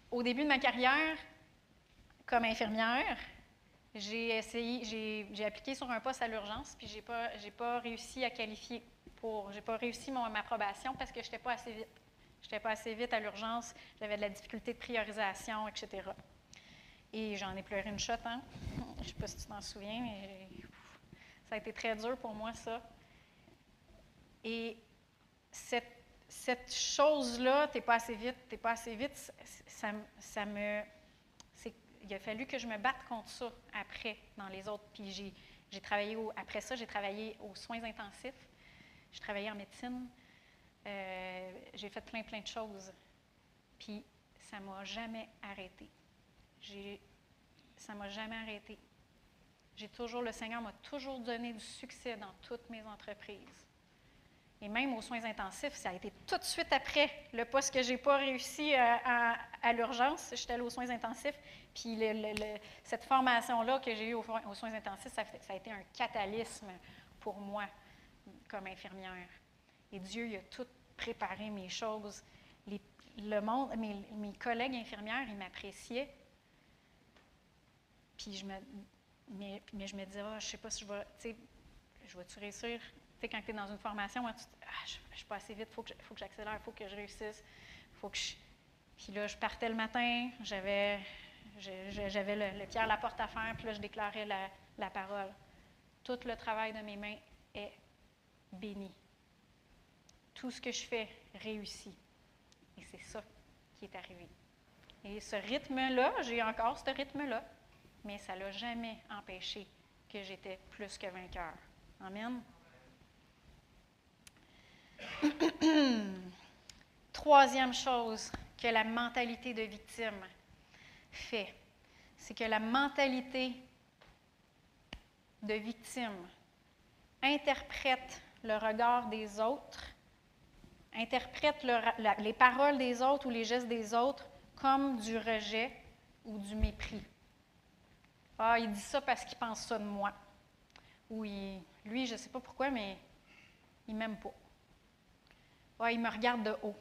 au début de ma carrière, comme infirmière, j'ai essayé, j'ai appliqué sur un poste à l'urgence, puis j'ai pas, pas réussi à qualifier pour, j'ai pas réussi mon, ma probation parce que je n'étais pas assez vite. Je n'étais pas assez vite à l'urgence, j'avais de la difficulté de priorisation, etc. Et j'en ai pleuré une shot, hein? Je sais pas si tu t'en souviens, mais ça a été très dur pour moi, ça. Et cette, cette chose-là, tu n'es pas assez vite, tu n'es pas assez vite, ça me il a fallu que je me batte contre ça après dans les autres. Puis j'ai, travaillé après ça, j'ai travaillé aux soins intensifs. J'ai travaillé en médecine. Euh, j'ai fait plein, plein de choses. Puis ça ne m'a jamais arrêté. Ça ne m'a jamais arrêté. J'ai toujours, le Seigneur m'a toujours donné du succès dans toutes mes entreprises. Et même aux soins intensifs, ça a été tout de suite après le poste que je n'ai pas réussi à, à l'urgence. J'étais allée aux soins intensifs. Puis cette formation-là que j'ai eue aux, soins intensifs, ça, a été un catalysme pour moi comme infirmière. Et Dieu, il a tout préparé mes choses. le monde, mes, collègues infirmières, ils m'appréciaient. Puis je me, mais, je me disais, ah, je ne sais pas si je vais, tu sais, je vais-tu réussir? Tu sais, quand tu es dans une formation, ah, je ne suis pas assez vite, il faut que j'accélère, il faut que je réussisse. Faut que. Puis là, je partais le matin, j'avais j'avais le, le, pied à la porte à faire, puis là, je déclarais la, parole. Tout le travail de mes mains est béni. Tout ce que je fais réussit. Et c'est ça qui est arrivé. Et ce rythme-là, j'ai encore ce rythme-là, mais ça ne l'a jamais empêché que j'étais plus que vainqueur. Amen. Troisième chose que la mentalité de victime fait, c'est que la mentalité de victime interprète le regard des autres, interprète les paroles des autres ou les gestes des autres comme du rejet ou du mépris. Ah, il dit ça parce qu'il pense ça de moi. Ou lui, je ne sais pas pourquoi, mais il m'aime pas. Il me regarde de haut.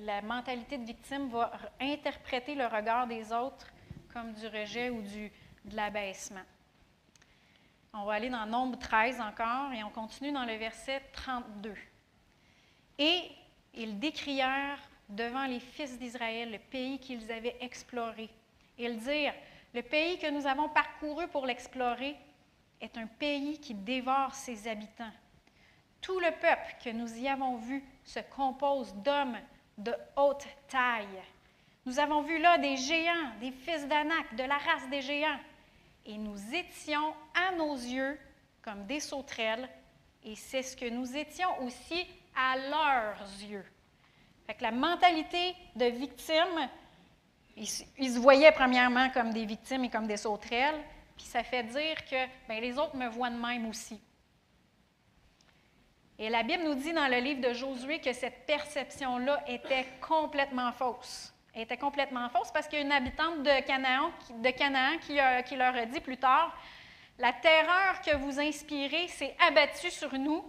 La mentalité de victime va interpréter le regard des autres comme du rejet ou du, de l'abaissement. On va aller dans Nombre 13 encore et on continue dans le verset 32. Et ils décrièrent devant les fils d'Israël le pays qu'ils avaient exploré. Ils dirent, le pays que nous avons parcouru pour l'explorer est un pays qui dévore ses habitants. Tout le peuple que nous y avons vu se compose d'hommes de haute taille, Nous avons vu là des géants, des fils d'Anak, de la race des géants. Et nous étions à nos yeux comme des sauterelles, et c'est ce que nous étions aussi à leurs yeux. Fait que la mentalité de victime, ils, se voyaient premièrement comme des victimes et comme des sauterelles, puis ça fait dire que ben, les autres me voient de même aussi. Et la Bible nous dit dans le livre de Josué que cette perception-là était complètement fausse. Elle était complètement fausse parce qu'il y a une habitante de Canaan, qui, qui leur a dit plus tard, la terreur que vous inspirez s'est abattue sur nous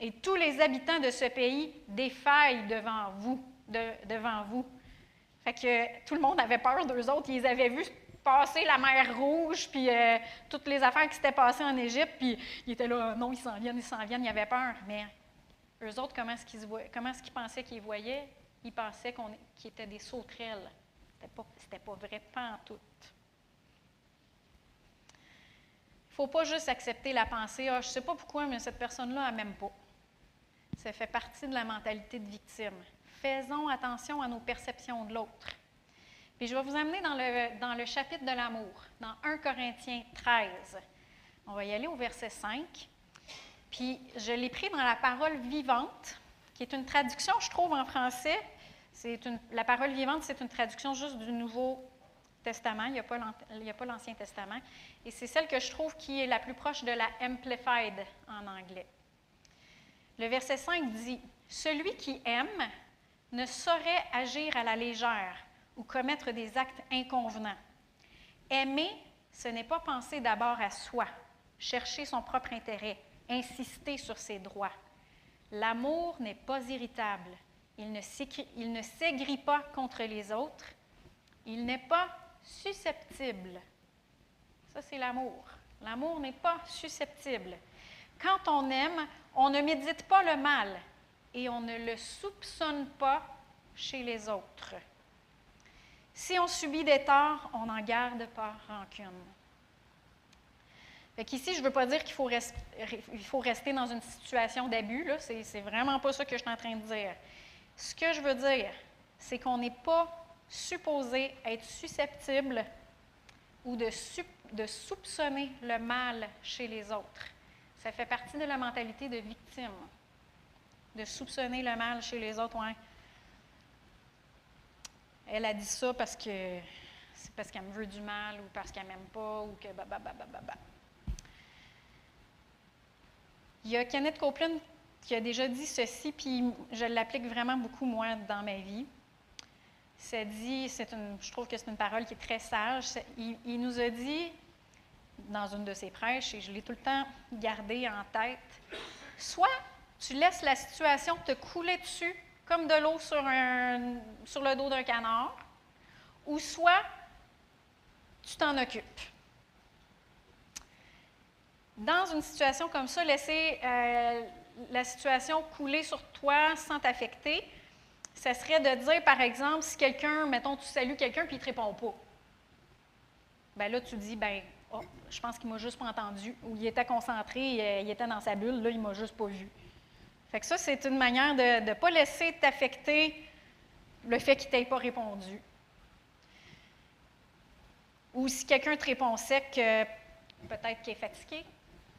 et tous les habitants de ce pays défaillent devant vous. devant vous. Fait que tout le monde avait peur d'eux autres. Ils avaient vu passer la mer Rouge, puis euh, toutes les affaires qui s'étaient passées en Égypte, puis ils étaient là, non, ils s'en viennent, ils s'en viennent, ils avaient peur. Mais eux autres, comment est-ce qu'ils, comment est-ce qu'ils pensaient qu'ils voyaient? Ils pensaient qu'on, qu'ils étaient des sauterelles. C'était pas, c'était pas vrai, pas en tout. Il ne faut pas juste accepter la pensée, ah, je ne sais pas pourquoi, mais cette personne-là, elle m'aime pas. Ça fait partie de la mentalité de victime. Faisons attention à nos perceptions de l'autre. Puis je vais vous amener dans le, chapitre de l'amour, dans 1 Corinthiens 13. On va y aller au verset 5. Puis je l'ai pris dans la parole vivante, qui est une traduction, je trouve, en français. La parole vivante, c'est une traduction juste du Nouveau Testament, il n'y a pas l'Ancien Testament. Et c'est celle que je trouve qui est la plus proche de la Amplified en anglais. Le verset 5 dit Celui qui aime ne saurait agir à la légère ou commettre des actes inconvenants. Aimer, ce n'est pas penser d'abord à soi, chercher son propre intérêt, insister sur ses droits. L'amour n'est pas irritable. Il ne s'aigrit pas contre les autres. Il n'est pas susceptible. Ça, c'est l'amour. L'amour n'est pas susceptible. Quand on aime, on ne médite pas le mal et on ne le soupçonne pas chez les autres. Si on subit des torts, on n'en garde pas rancune. Ici, je ne veux pas dire qu'il faut, rester dans une situation d'abus, c'est vraiment pas ça que je suis en train de dire. Ce que je veux dire, c'est qu'on n'est pas supposé être susceptible ou de, soupçonner le mal chez les autres. Ça fait partie de la mentalité de victime, de soupçonner le mal chez les autres. Elle a dit ça parce que c'est parce qu'elle me veut du mal ou parce qu'elle m'aime pas ou que bah, bah, bah, bah, bah. Il y a Kenneth Copeland qui a déjà dit ceci, puis je l'applique vraiment beaucoup, moi, dans ma vie. Ça dit, une, je trouve que c'est une parole qui est très sage. Il, il nous a dit dans une de ses prêches, et je l'ai tout le temps gardé en tête, soit tu laisses la situation te couler dessus comme de l'eau sur, le dos d'un canard, ou soit tu t'en occupes. Dans une situation comme ça, laisser euh, la situation couler sur toi sans t'affecter, ce serait de dire, par exemple, si quelqu'un, mettons, tu salues quelqu'un puis il ne te répond pas. Bien là, tu dis, ben oh, je pense qu'il ne m'a juste pas entendu, ou il était concentré, euh, il était dans sa bulle, là, il m'a juste pas vu. Fait que ça, c'est une manière de ne pas laisser t'affecter le fait qu'il ne t'ait pas répondu. Ou si quelqu'un te répond sec, euh, peut-être qu'il est fatigué,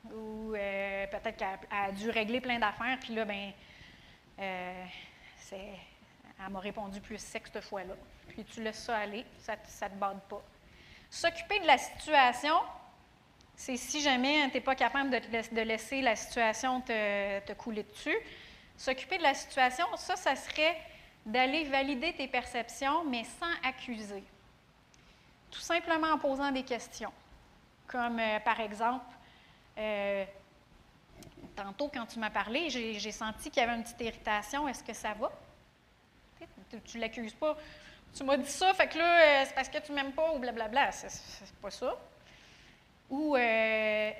ou euh, peut-être qu'elle a dû régler plein d'affaires, puis là, ben, elle m'a répondu plus sec cette fois-là. Puis tu laisses ça aller, ça ne te bade pas. S'occuper de la situation, c'est si jamais tu n'es pas capable de, laisser la situation te, couler dessus. S'occuper de la situation, ça, ça serait d'aller valider tes perceptions, mais sans accuser. Tout simplement en posant des questions. Comme euh, par exemple, euh, tantôt quand tu m'as parlé, j'ai senti qu'il y avait une petite irritation. Est-ce que ça va? Tu ne l'accuses pas tu m'as dit ça, fait que là, euh, c'est parce que tu m'aimes pas ou blablabla. C'est pas ça. Ou euh,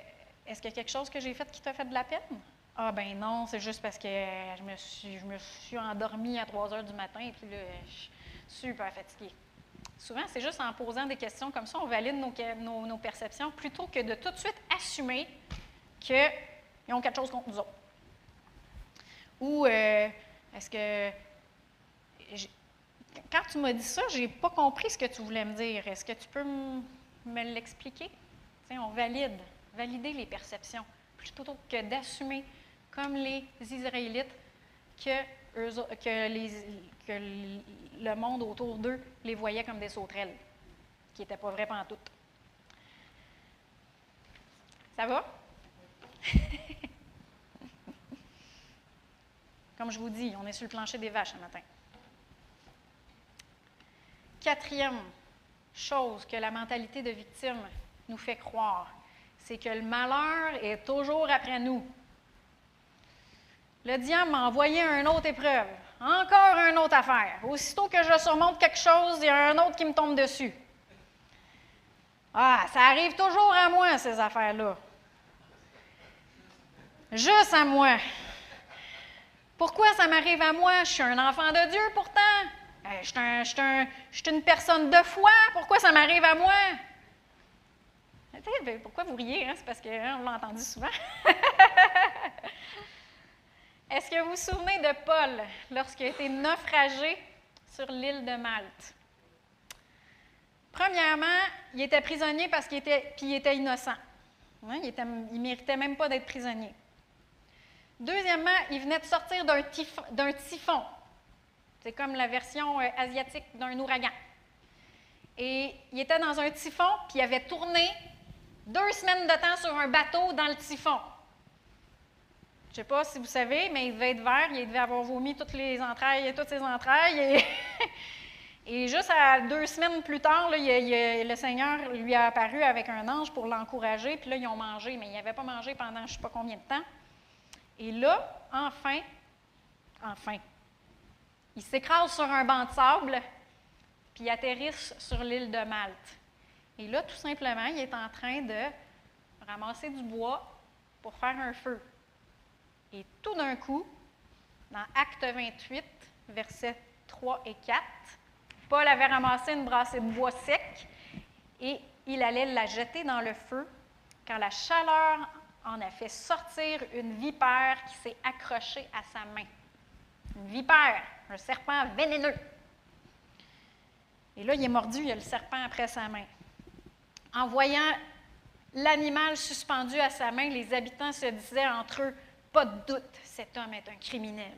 est-ce qu'il y a quelque chose que j'ai fait qui t'a fait de la peine? Ah ben non, c'est juste parce que je me suis, endormie à 3 heures du matin et puis là, je suis super fatiguée. Souvent, c'est juste en posant des questions comme ça, on valide nos, nos, perceptions plutôt que de tout de suite assumer qu'ils ont quelque chose contre nous autres. Ou euh, est-ce que quand tu m'as dit ça, je n'ai pas compris ce que tu voulais me dire. Est-ce que tu peux me l'expliquer? On valide, valider les perceptions, plutôt que d'assumer, comme les Israélites, que, le monde autour d'eux les voyait comme des sauterelles, qui n'étaient pas vraies tout. Ça va? Comme je vous dis, on est sur le plancher des vaches ce matin. Quatrième chose que la mentalité de victime nous fait croire, c'est que le malheur est toujours après nous. Le diable m'a envoyé une autre épreuve, encore une autre affaire. Aussitôt que je surmonte quelque chose, il y a un autre qui me tombe dessus. Ah, ça arrive toujours à moi, ces affaires-là. Juste à moi. Pourquoi ça m'arrive à moi? Je suis un enfant de Dieu pourtant. Je suis, une personne de foi. Pourquoi ça m'arrive à moi? Ben, pourquoi vous riez? Hein? C'est parce qu'on hein, l'a entendu souvent. Est-ce que vous vous souvenez de Paul lorsqu'il a été naufragé sur l'île de Malte? Premièrement, il était prisonnier parce qu'il était, innocent. Hein, il ne méritait même pas d'être prisonnier. Deuxièmement, il venait de sortir d'un typhon. C'est comme la version euh, asiatique d'un ouragan. Et il était dans un typhon, puis il avait tourné deux semaines de temps sur un bateau dans le typhon. Je ne sais pas si vous savez, mais il devait être vert, il devait avoir vomi toutes les entrailles, toutes ses entrailles. Et, juste deux semaines plus tard, le Seigneur lui a apparu avec un ange pour l'encourager, puis là, ils ont mangé, mais ils n'avaient pas mangé pendant je ne sais pas combien de temps. Et là, enfin, enfin, il s'écrase sur un banc de sable, puis il atterrisse sur l'île de Malte. Et là, tout simplement, il est en train de ramasser du bois pour faire un feu. Et tout d'un coup, dans Acte 28, versets 3 et 4, Paul avait ramassé une brassée de bois sec et il allait la jeter dans le feu quand la chaleur en a fait sortir une vipère qui s'est accrochée à sa main. Une vipère, un serpent vénéneux. Et là, il est mordu, il y a le serpent après sa main. En voyant l'animal suspendu à sa main, les habitants se disaient entre eux, pas de doute, cet homme est un criminel.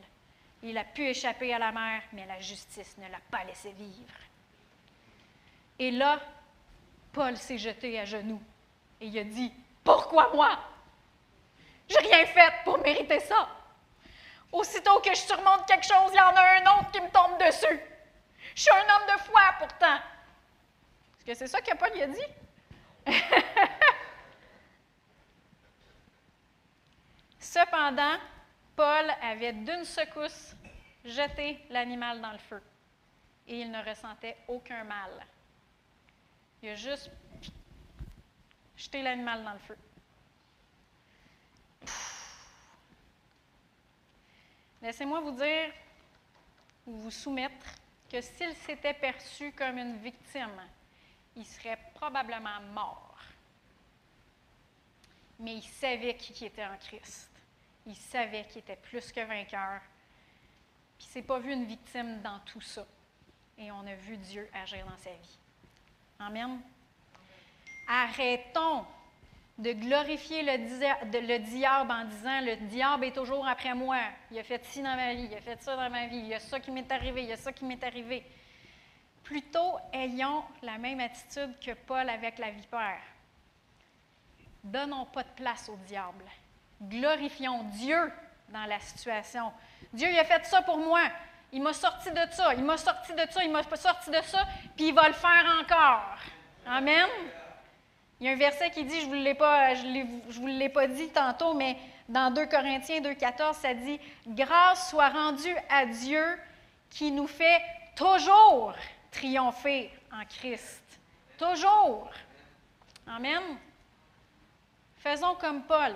Il a pu échapper à la mer, mais la justice ne l'a pas laissé vivre. Et là, Paul s'est jeté à genoux et il a dit, Pourquoi moi? J'ai rien fait pour mériter ça. Aussitôt que je surmonte quelque chose, il y en a un autre qui me tombe dessus. Je suis un homme de foi pourtant. Est-ce que c'est ça que Paul a dit? Cependant, Paul avait d'une secousse jeté l'animal dans le feu et il ne ressentait aucun mal. Il a juste jeté l'animal dans le feu. Laissez-moi vous dire ou vous soumettre que s'il s'était perçu comme une victime, il serait probablement mort. Mais il savait qui était en Christ. Il savait qu'il était plus que vainqueur. Puis il s'est pas vu une victime dans tout ça. Et on a vu Dieu agir dans sa vie. Amen. Arrêtons de glorifier le, diable en disant le diable est toujours après moi. Il a fait ci dans ma vie, il a fait ça dans ma vie, il y a ça qui m'est arrivé, il y a ça qui m'est arrivé. Plutôt, ayons la même attitude que Paul avec la vipère. Donnons pas de place au diable. Glorifions Dieu dans la situation. Dieu, il a fait ça pour moi. Il m'a sorti de ça, il m'a sorti de ça, il m'a sorti de ça, puis il va le faire encore. Amen. Il y a un verset qui dit, je ne vous, pas, vous l'ai pas dit tantôt, mais dans 2 Corinthiens 2,14, ça dit Grâce soit rendue à Dieu qui nous fait toujours triompher en Christ. Toujours. Amen. Faisons comme Paul.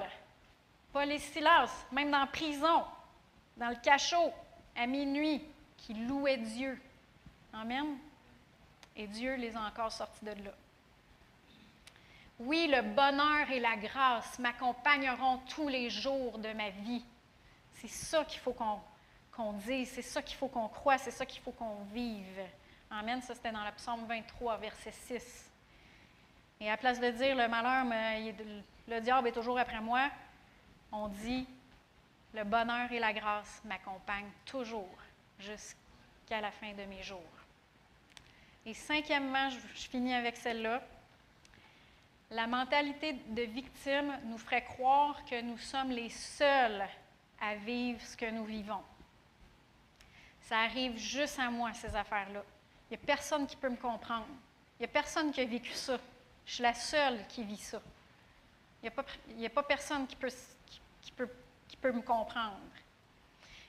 Paul et Silas, même dans la prison, dans le cachot, à minuit, qui louaient Dieu. Amen. Et Dieu les a encore sortis de là. Oui, le bonheur et la grâce m'accompagneront tous les jours de ma vie. C'est ça qu'il faut qu'on dise, c'est ça qu'il faut qu'on croie, c'est ça qu'il faut qu'on vive. Amen. Ça, c'était dans le psaume 23, verset 6. Et à place de dire le malheur, le diable est toujours après moi, on dit le bonheur et la grâce m'accompagnent toujours jusqu'à la fin de mes jours. Et cinquièmement, je finis avec celle-là. La mentalité de victime nous ferait croire que nous sommes les seuls à vivre ce que nous vivons. Ça arrive juste à moi, ces affaires-là. Il n'y a personne qui peut me comprendre. Il n'y a personne qui a vécu ça. Je suis la seule qui vit ça. Il n'y a, pas personne qui peut, qui, peut, qui peut me comprendre.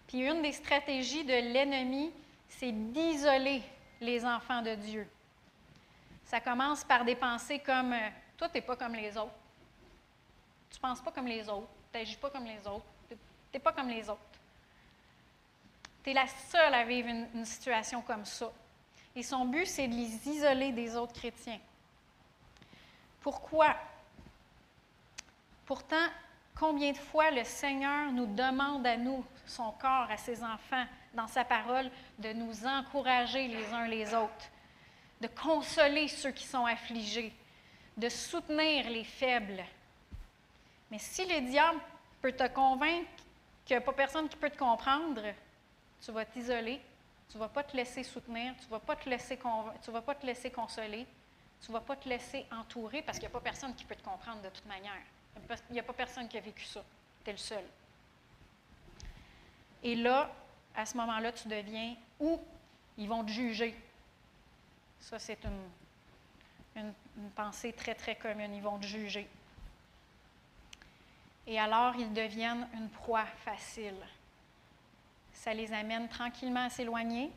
Puis une des stratégies de l'ennemi, c'est d'isoler les enfants de Dieu. Ça commence par des pensées comme euh, Toi, tu n'es pas comme les autres. Tu ne penses pas comme les autres. Tu n'agis pas comme les autres. Tu n'es pas comme les autres. Tu es la seule à vivre une situation comme ça. Et son but, c'est de les isoler des autres chrétiens. Pourquoi? Pourtant, combien de fois le Seigneur nous demande à nous, son corps, à ses enfants, dans sa parole, de nous encourager les uns les autres, de consoler ceux qui sont affligés, de soutenir les faibles. Mais si le diable peut te convaincre qu'il n'y a pas personne qui peut te comprendre, tu vas t'isoler, tu ne vas pas te laisser soutenir, tu ne vas, pas te laisser tu vas pas te laisser consoler, tu ne vas pas te laisser entourer parce qu'il n'y a pas personne qui peut te comprendre de toute manière. Il n'y a pas personne qui a vécu ça. Tu es le seul. Et là, à ce moment-là, tu deviens où ils vont te juger. Ça, c'est une, une, pensée très, très commune. Ils vont te juger. Et alors, ils deviennent une proie facile. Ça les amène tranquillement à s'éloigner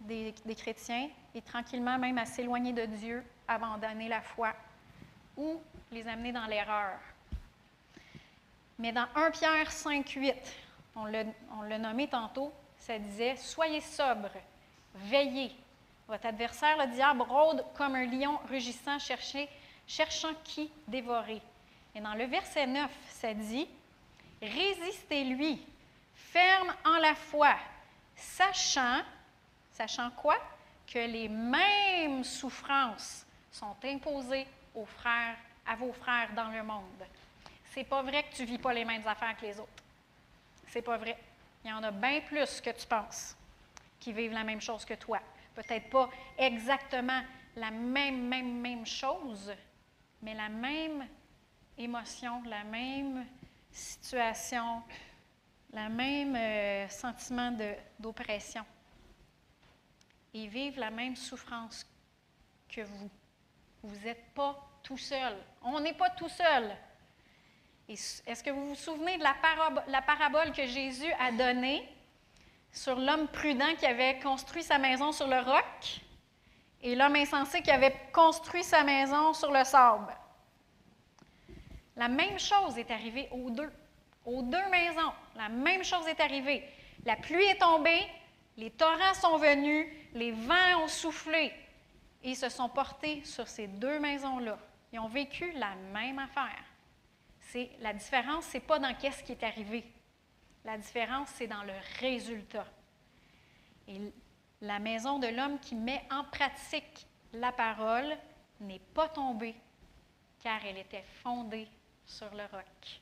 des, chrétiens et tranquillement même à s'éloigner de Dieu abandonner la foi ou les amener dans l'erreur. Mais dans 1 Pierre 5, 8, on l'a nommé tantôt, ça disait Soyez sobres, veillez. Votre adversaire, le diable, rôde comme un lion rugissant, cherchant qui dévorer. Et dans le verset 9, ça dit Résistez-lui, ferme en la foi, sachant, sachant quoi? Que les mêmes souffrances sont imposés aux frères, à vos frères dans le monde. C'est pas vrai que tu vis pas les mêmes affaires que les autres. C'est pas vrai. Il y en a bien plus que tu penses qui vivent la même chose que toi. Peut-être pas exactement la même, même, même chose, mais la même émotion, la même situation, le même euh, sentiment d'oppression. Ils vivent la même souffrance que vous. Vous n'êtes pas tout seul. On n'est pas tout seul. Est-ce que vous vous souvenez de la, la parabole que Jésus a donnée sur l'homme prudent qui avait construit sa maison sur le roc et l'homme insensé qui avait construit sa maison sur le sable? La même chose est arrivée aux deux. Aux deux maisons, la même chose est arrivée. La pluie est tombée, les torrents sont venus, les vents ont soufflé, ils se sont portés sur ces deux maisons-là. Ils ont vécu la même affaire. C'est, la différence, ce n'est pas dans qu'est-ce qui est arrivé. La différence, c'est dans le résultat. Et la maison de l'homme qui met en pratique la parole n'est pas tombée, car elle était fondée sur le roc.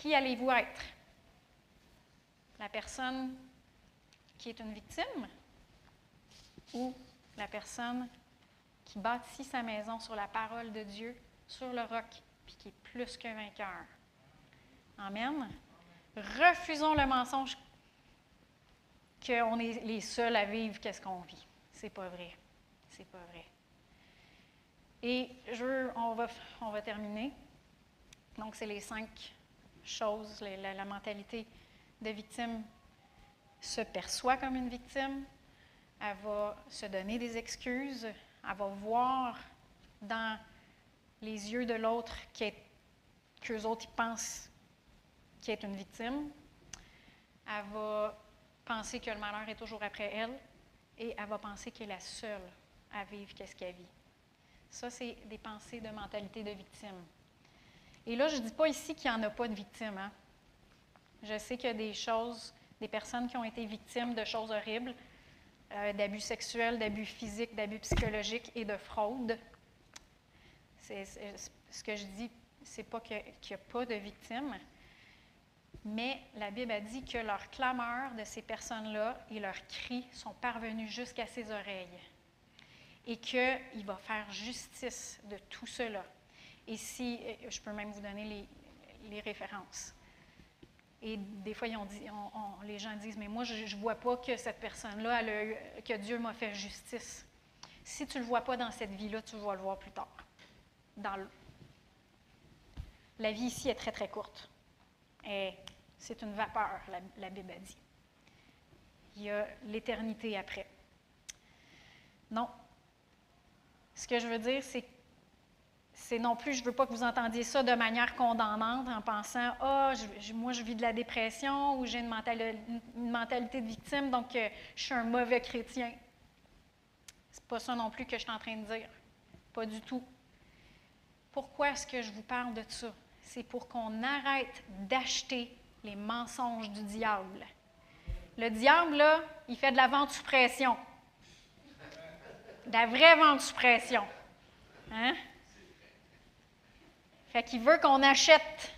Qui allez-vous être? La personne qui est une victime ou la personne qui bâtit sa maison sur la parole de Dieu, sur le roc, puis qui est plus qu'un vainqueur? Amen. Refusons le mensonge qu'on est les seuls à vivre qu'est-ce qu'on vit. C'est pas vrai. C'est pas vrai. Et je, on, va, on va terminer. Donc, c'est les cinq choses. La, mentalité de victime se perçoit comme une victime, elle va se donner des excuses, elle va voir dans les yeux de l'autre qu'eux autres ils pensent qu'il est une victime. Elle va penser que le malheur est toujours après elle et elle va penser qu'elle est la seule à vivre qu'est-ce qu'elle vit. Ça, c'est des pensées de mentalité de victime. Et là, je ne dis pas ici qu'il n'y en a pas de victimes. Hein. Je sais qu'il y a des choses, des personnes qui ont été victimes de choses horribles, euh, d'abus sexuels, d'abus physiques, d'abus psychologiques et de fraude. Ce que je dis, c'est pas qu'il n'y a pas de victimes, mais la Bible a dit que leurs clameurs de ces personnes-là et leurs cris sont parvenus jusqu'à ses oreilles et qu'il va faire justice de tout cela. Et si, je peux même vous donner les, références. Et des fois, dit, les gens disent, mais moi, je ne vois pas que cette personne-là, que Dieu m'a fait justice. Si tu ne le vois pas dans cette vie-là, tu vas le voir plus tard. Dans La vie ici est très, très courte. Et c'est une vapeur, la, Bible a dit. Il y a l'éternité après. Non. Ce que je veux dire, c'est c'est non plus, je ne veux pas que vous entendiez ça de manière condamnante en pensant Ah, moi, je vis de la dépression ou j'ai une, mentalité de victime, donc euh, je suis un mauvais chrétien. C'est pas ça non plus que je suis en train de dire. Pas du tout. Pourquoi est-ce que je vous parle de ça? C'est pour qu'on arrête d'acheter les mensonges du diable. Le diable, là, il fait de la vente sous pression. De la vraie vente sous pression. Hein? Fait qu'il veut qu'on achète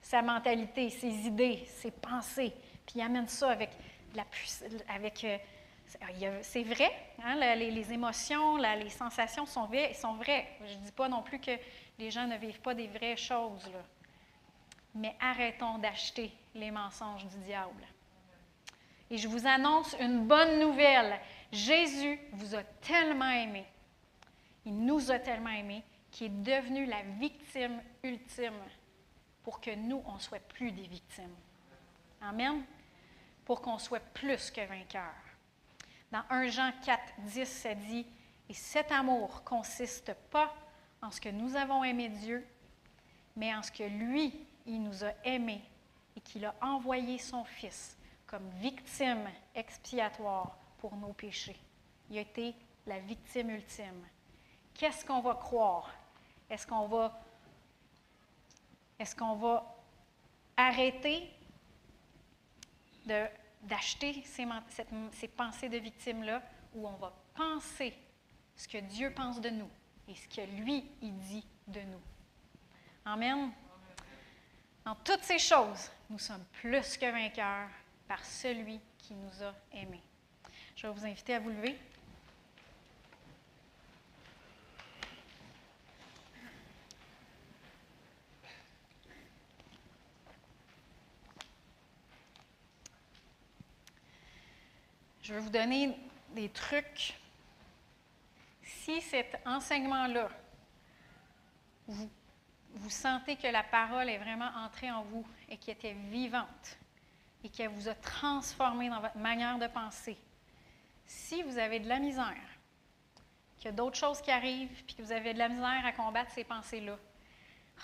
sa mentalité, ses idées, ses pensées, puis il amène ça avec la avec euh, c'est vrai, hein, les, émotions, les sensations sont vraies. Je ne dis pas non plus que les gens ne vivent pas des vraies choses, mais arrêtons d'acheter les mensonges du diable. Et je vous annonce une bonne nouvelle. Jésus vous a tellement aimé. Il nous a tellement aimés qui est devenu la victime ultime pour que nous, on ne soit plus des victimes. Amen. Pour qu'on soit plus que vainqueurs. Dans 1 Jean 4, 10, ça dit Et cet amour consiste pas en ce que nous avons aimé Dieu, mais en ce que lui, il nous a aimés et qu'il a envoyé son Fils comme victime expiatoire pour nos péchés. Il a été la victime ultime. Qu'est-ce qu'on va croire? Est-ce qu'on va, arrêter d'acheter ces, pensées de victimes-là ou on va penser ce que Dieu pense de nous et ce que lui, il dit de nous? Amen. Dans toutes ces choses, nous sommes plus que vainqueurs par celui qui nous a aimés. Je vais vous inviter à vous lever. Je vais vous donner des trucs. Si cet enseignement-là, vous, vous sentez que la parole est vraiment entrée en vous et qu'elle était vivante et qu'elle vous a transformé dans votre manière de penser, si vous avez de la misère, qu'il y a d'autres choses qui arrivent, puis que vous avez de la misère à combattre ces pensées-là,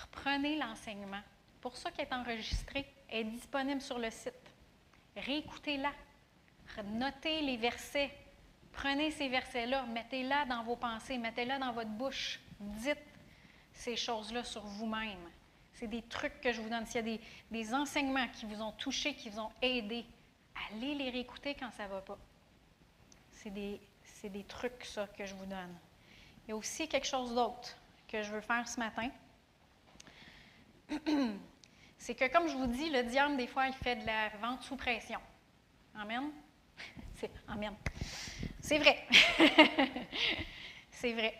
reprenez l'enseignement. Pour ça qui est enregistré, est disponible sur le site. Réécoutez-la. Notez les versets. Prenez ces versets-là, mettez-la dans vos pensées, mettez-la dans votre bouche. Dites ces choses-là sur vous-même. C'est des trucs que je vous donne. S'il y a des, enseignements qui vous ont touché, qui vous ont aidé, allez les réécouter quand ça ne va pas. C'est des, des trucs, ça, que je vous donne. Il y a aussi quelque chose d'autre que je veux faire ce matin. C'est que, comme je vous dis, le diable, des fois, il fait de la vente sous pression. Amen. C'est, amen. C'est vrai. c'est vrai.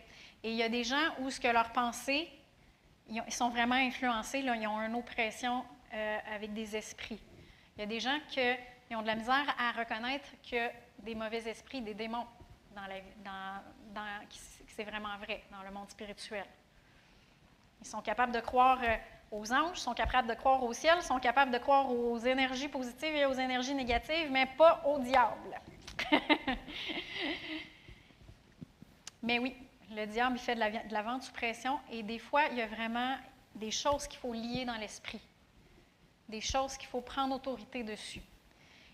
Et il y a des gens où ce que leurs pensées, ils, sont vraiment influencés, là, ils ont une oppression euh, avec des esprits. Il y a des gens qui ont de la misère à reconnaître que des mauvais esprits, des démons, dans la, dans, c'est vraiment vrai dans le monde spirituel. Ils sont capables de croire euh, aux anges, sont capables de croire au ciel, sont capables de croire aux énergies positives et aux énergies négatives, mais pas au diable. mais oui, le diable, il fait de la, de vente sous pression et des fois, il y a vraiment des choses qu'il faut lier dans l'esprit, des choses qu'il faut prendre autorité dessus.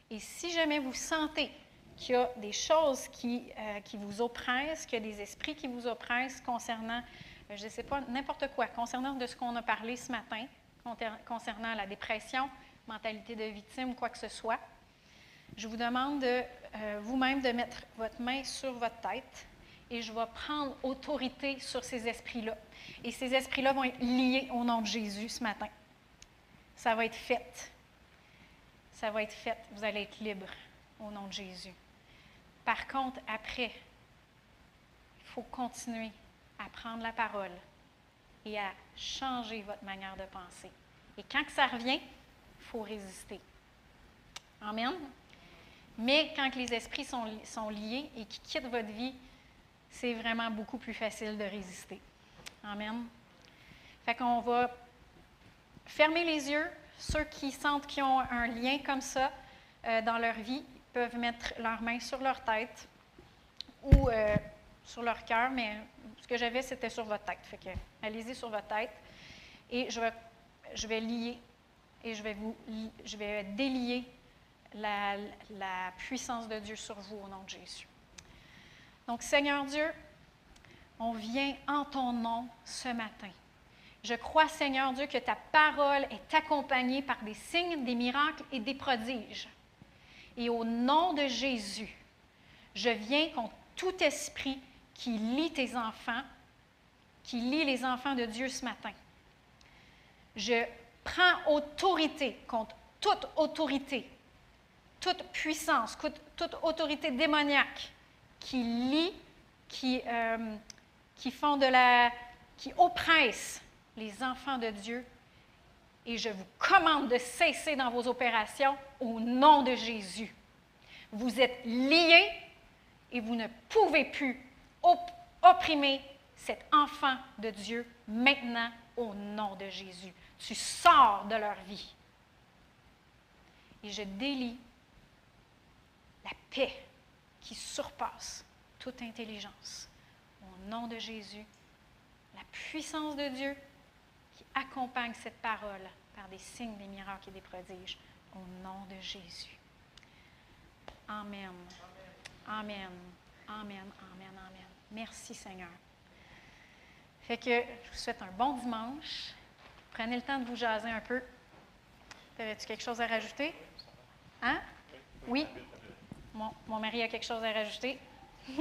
Et si jamais vous sentez qu'il y a des choses qui, euh, qui vous oppressent, qu'il y a des esprits qui vous oppressent concernant je ne sais pas, n'importe quoi, concernant de ce qu'on a parlé ce matin, concernant la dépression, mentalité de victime, quoi que ce soit. je vous demande de euh, vous-même de mettre votre main sur votre tête et je vais prendre autorité sur ces esprits-là. Et ces esprits-là vont être liés au nom de Jésus ce matin. Ça va être fait. Ça va être fait. Vous allez être libre au nom de Jésus. Par contre, après, il faut continuer à prendre la parole et à changer votre manière de penser. Et quand ça revient, il faut résister. Amen. Mais quand les esprits sont, sont liés et qui quittent votre vie, c'est vraiment beaucoup plus facile de résister. Amen. Fait qu'on va fermer les yeux. Ceux qui sentent qu'ils ont un lien comme ça euh, dans leur vie peuvent mettre leurs mains sur leur tête ou euh, sur leur cœur, mais ce que j'avais, c'était sur votre tête. Fait que allez-y sur votre tête. Et je vais, je vais lier et je vais, vous, je vais délier la, puissance de Dieu sur vous au nom de Jésus. Donc, Seigneur Dieu, on vient en ton nom ce matin. Je crois, Seigneur Dieu, que ta parole est accompagnée par des signes, des miracles et des prodiges. Et au nom de Jésus, je viens contre tout esprit qui lie tes enfants, qui lie les enfants de Dieu ce matin. Je prends autorité contre toute autorité, toute puissance, toute autorité démoniaque qui lie, qui, euh, qui font de la. qui oppressent les enfants de Dieu. Et je vous commande de cesser dans vos opérations au nom de Jésus. Vous êtes liés et vous ne pouvez plus opprimer cet enfant de Dieu maintenant au nom de Jésus. Tu sors de leur vie. Et je délie la paix qui surpasse toute intelligence. Au nom de Jésus, la puissance de Dieu qui accompagne cette parole par des signes, des miracles et des prodiges. Au nom de Jésus. Amen. Amen. Amen. Amen. Amen. Merci Seigneur. Fait que je vous souhaite un bon dimanche. Prenez le temps de vous jaser un peu. Avais-tu quelque chose à rajouter? Hein? Oui? Mon, mon mari a quelque chose à rajouter. Alors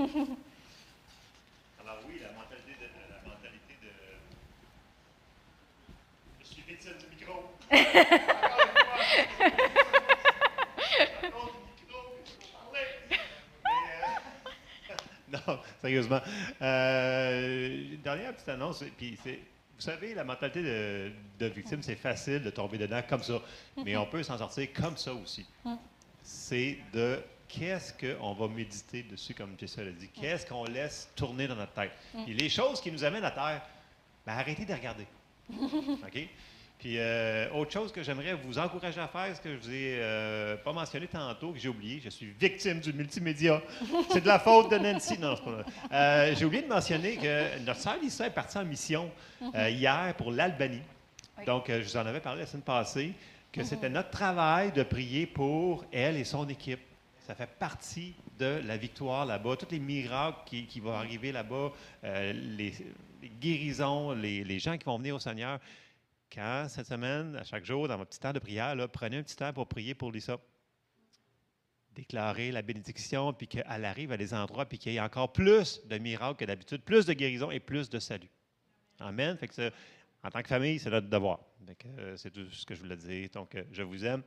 oui, la mentalité de. La mentalité de... Je suis victime du micro. non, sérieusement. Euh, dernière petite annonce, puis c'est. Vous savez, la mentalité de, victime, c'est facile de tomber dedans comme ça, mais on peut s'en sortir comme ça aussi. C'est de qu'est-ce qu'on va méditer dessus, comme Jessica l'a dit? Qu'est-ce qu'on laisse tourner dans notre tête? Et les choses qui nous amènent à terre, ben, arrêtez de regarder. OK? Puis, euh, autre chose que j'aimerais vous encourager à faire, ce que je vous ai euh, pas mentionné tantôt, que j'ai oublié, je suis victime du multimédia. C'est de la faute de Nancy. Non, c'est pas. Euh, j'ai oublié de mentionner que notre sœur Lisa est partie en mission mm-hmm. hier pour l'Albanie. Donc, je vous en avais parlé la semaine passée, que mm-hmm. c'était notre travail de prier pour elle et son équipe. Ça fait partie de la victoire là-bas. Tous les miracles qui, vont arriver là-bas, euh, les, guérisons, les, gens qui vont venir au Seigneur. Quand, cette semaine, à chaque jour, dans votre petit temps de prière, prenez un petit temps pour prier pour Lisa. Déclarer la bénédiction, puis qu'elle arrive à des endroits, puis qu'il y ait encore plus de miracles que d'habitude, plus de guérison et plus de salut. Amen. En tant que famille, c'est notre devoir. Euh, c'est tout ce que je voulais dire. Donc, euh, je vous aime.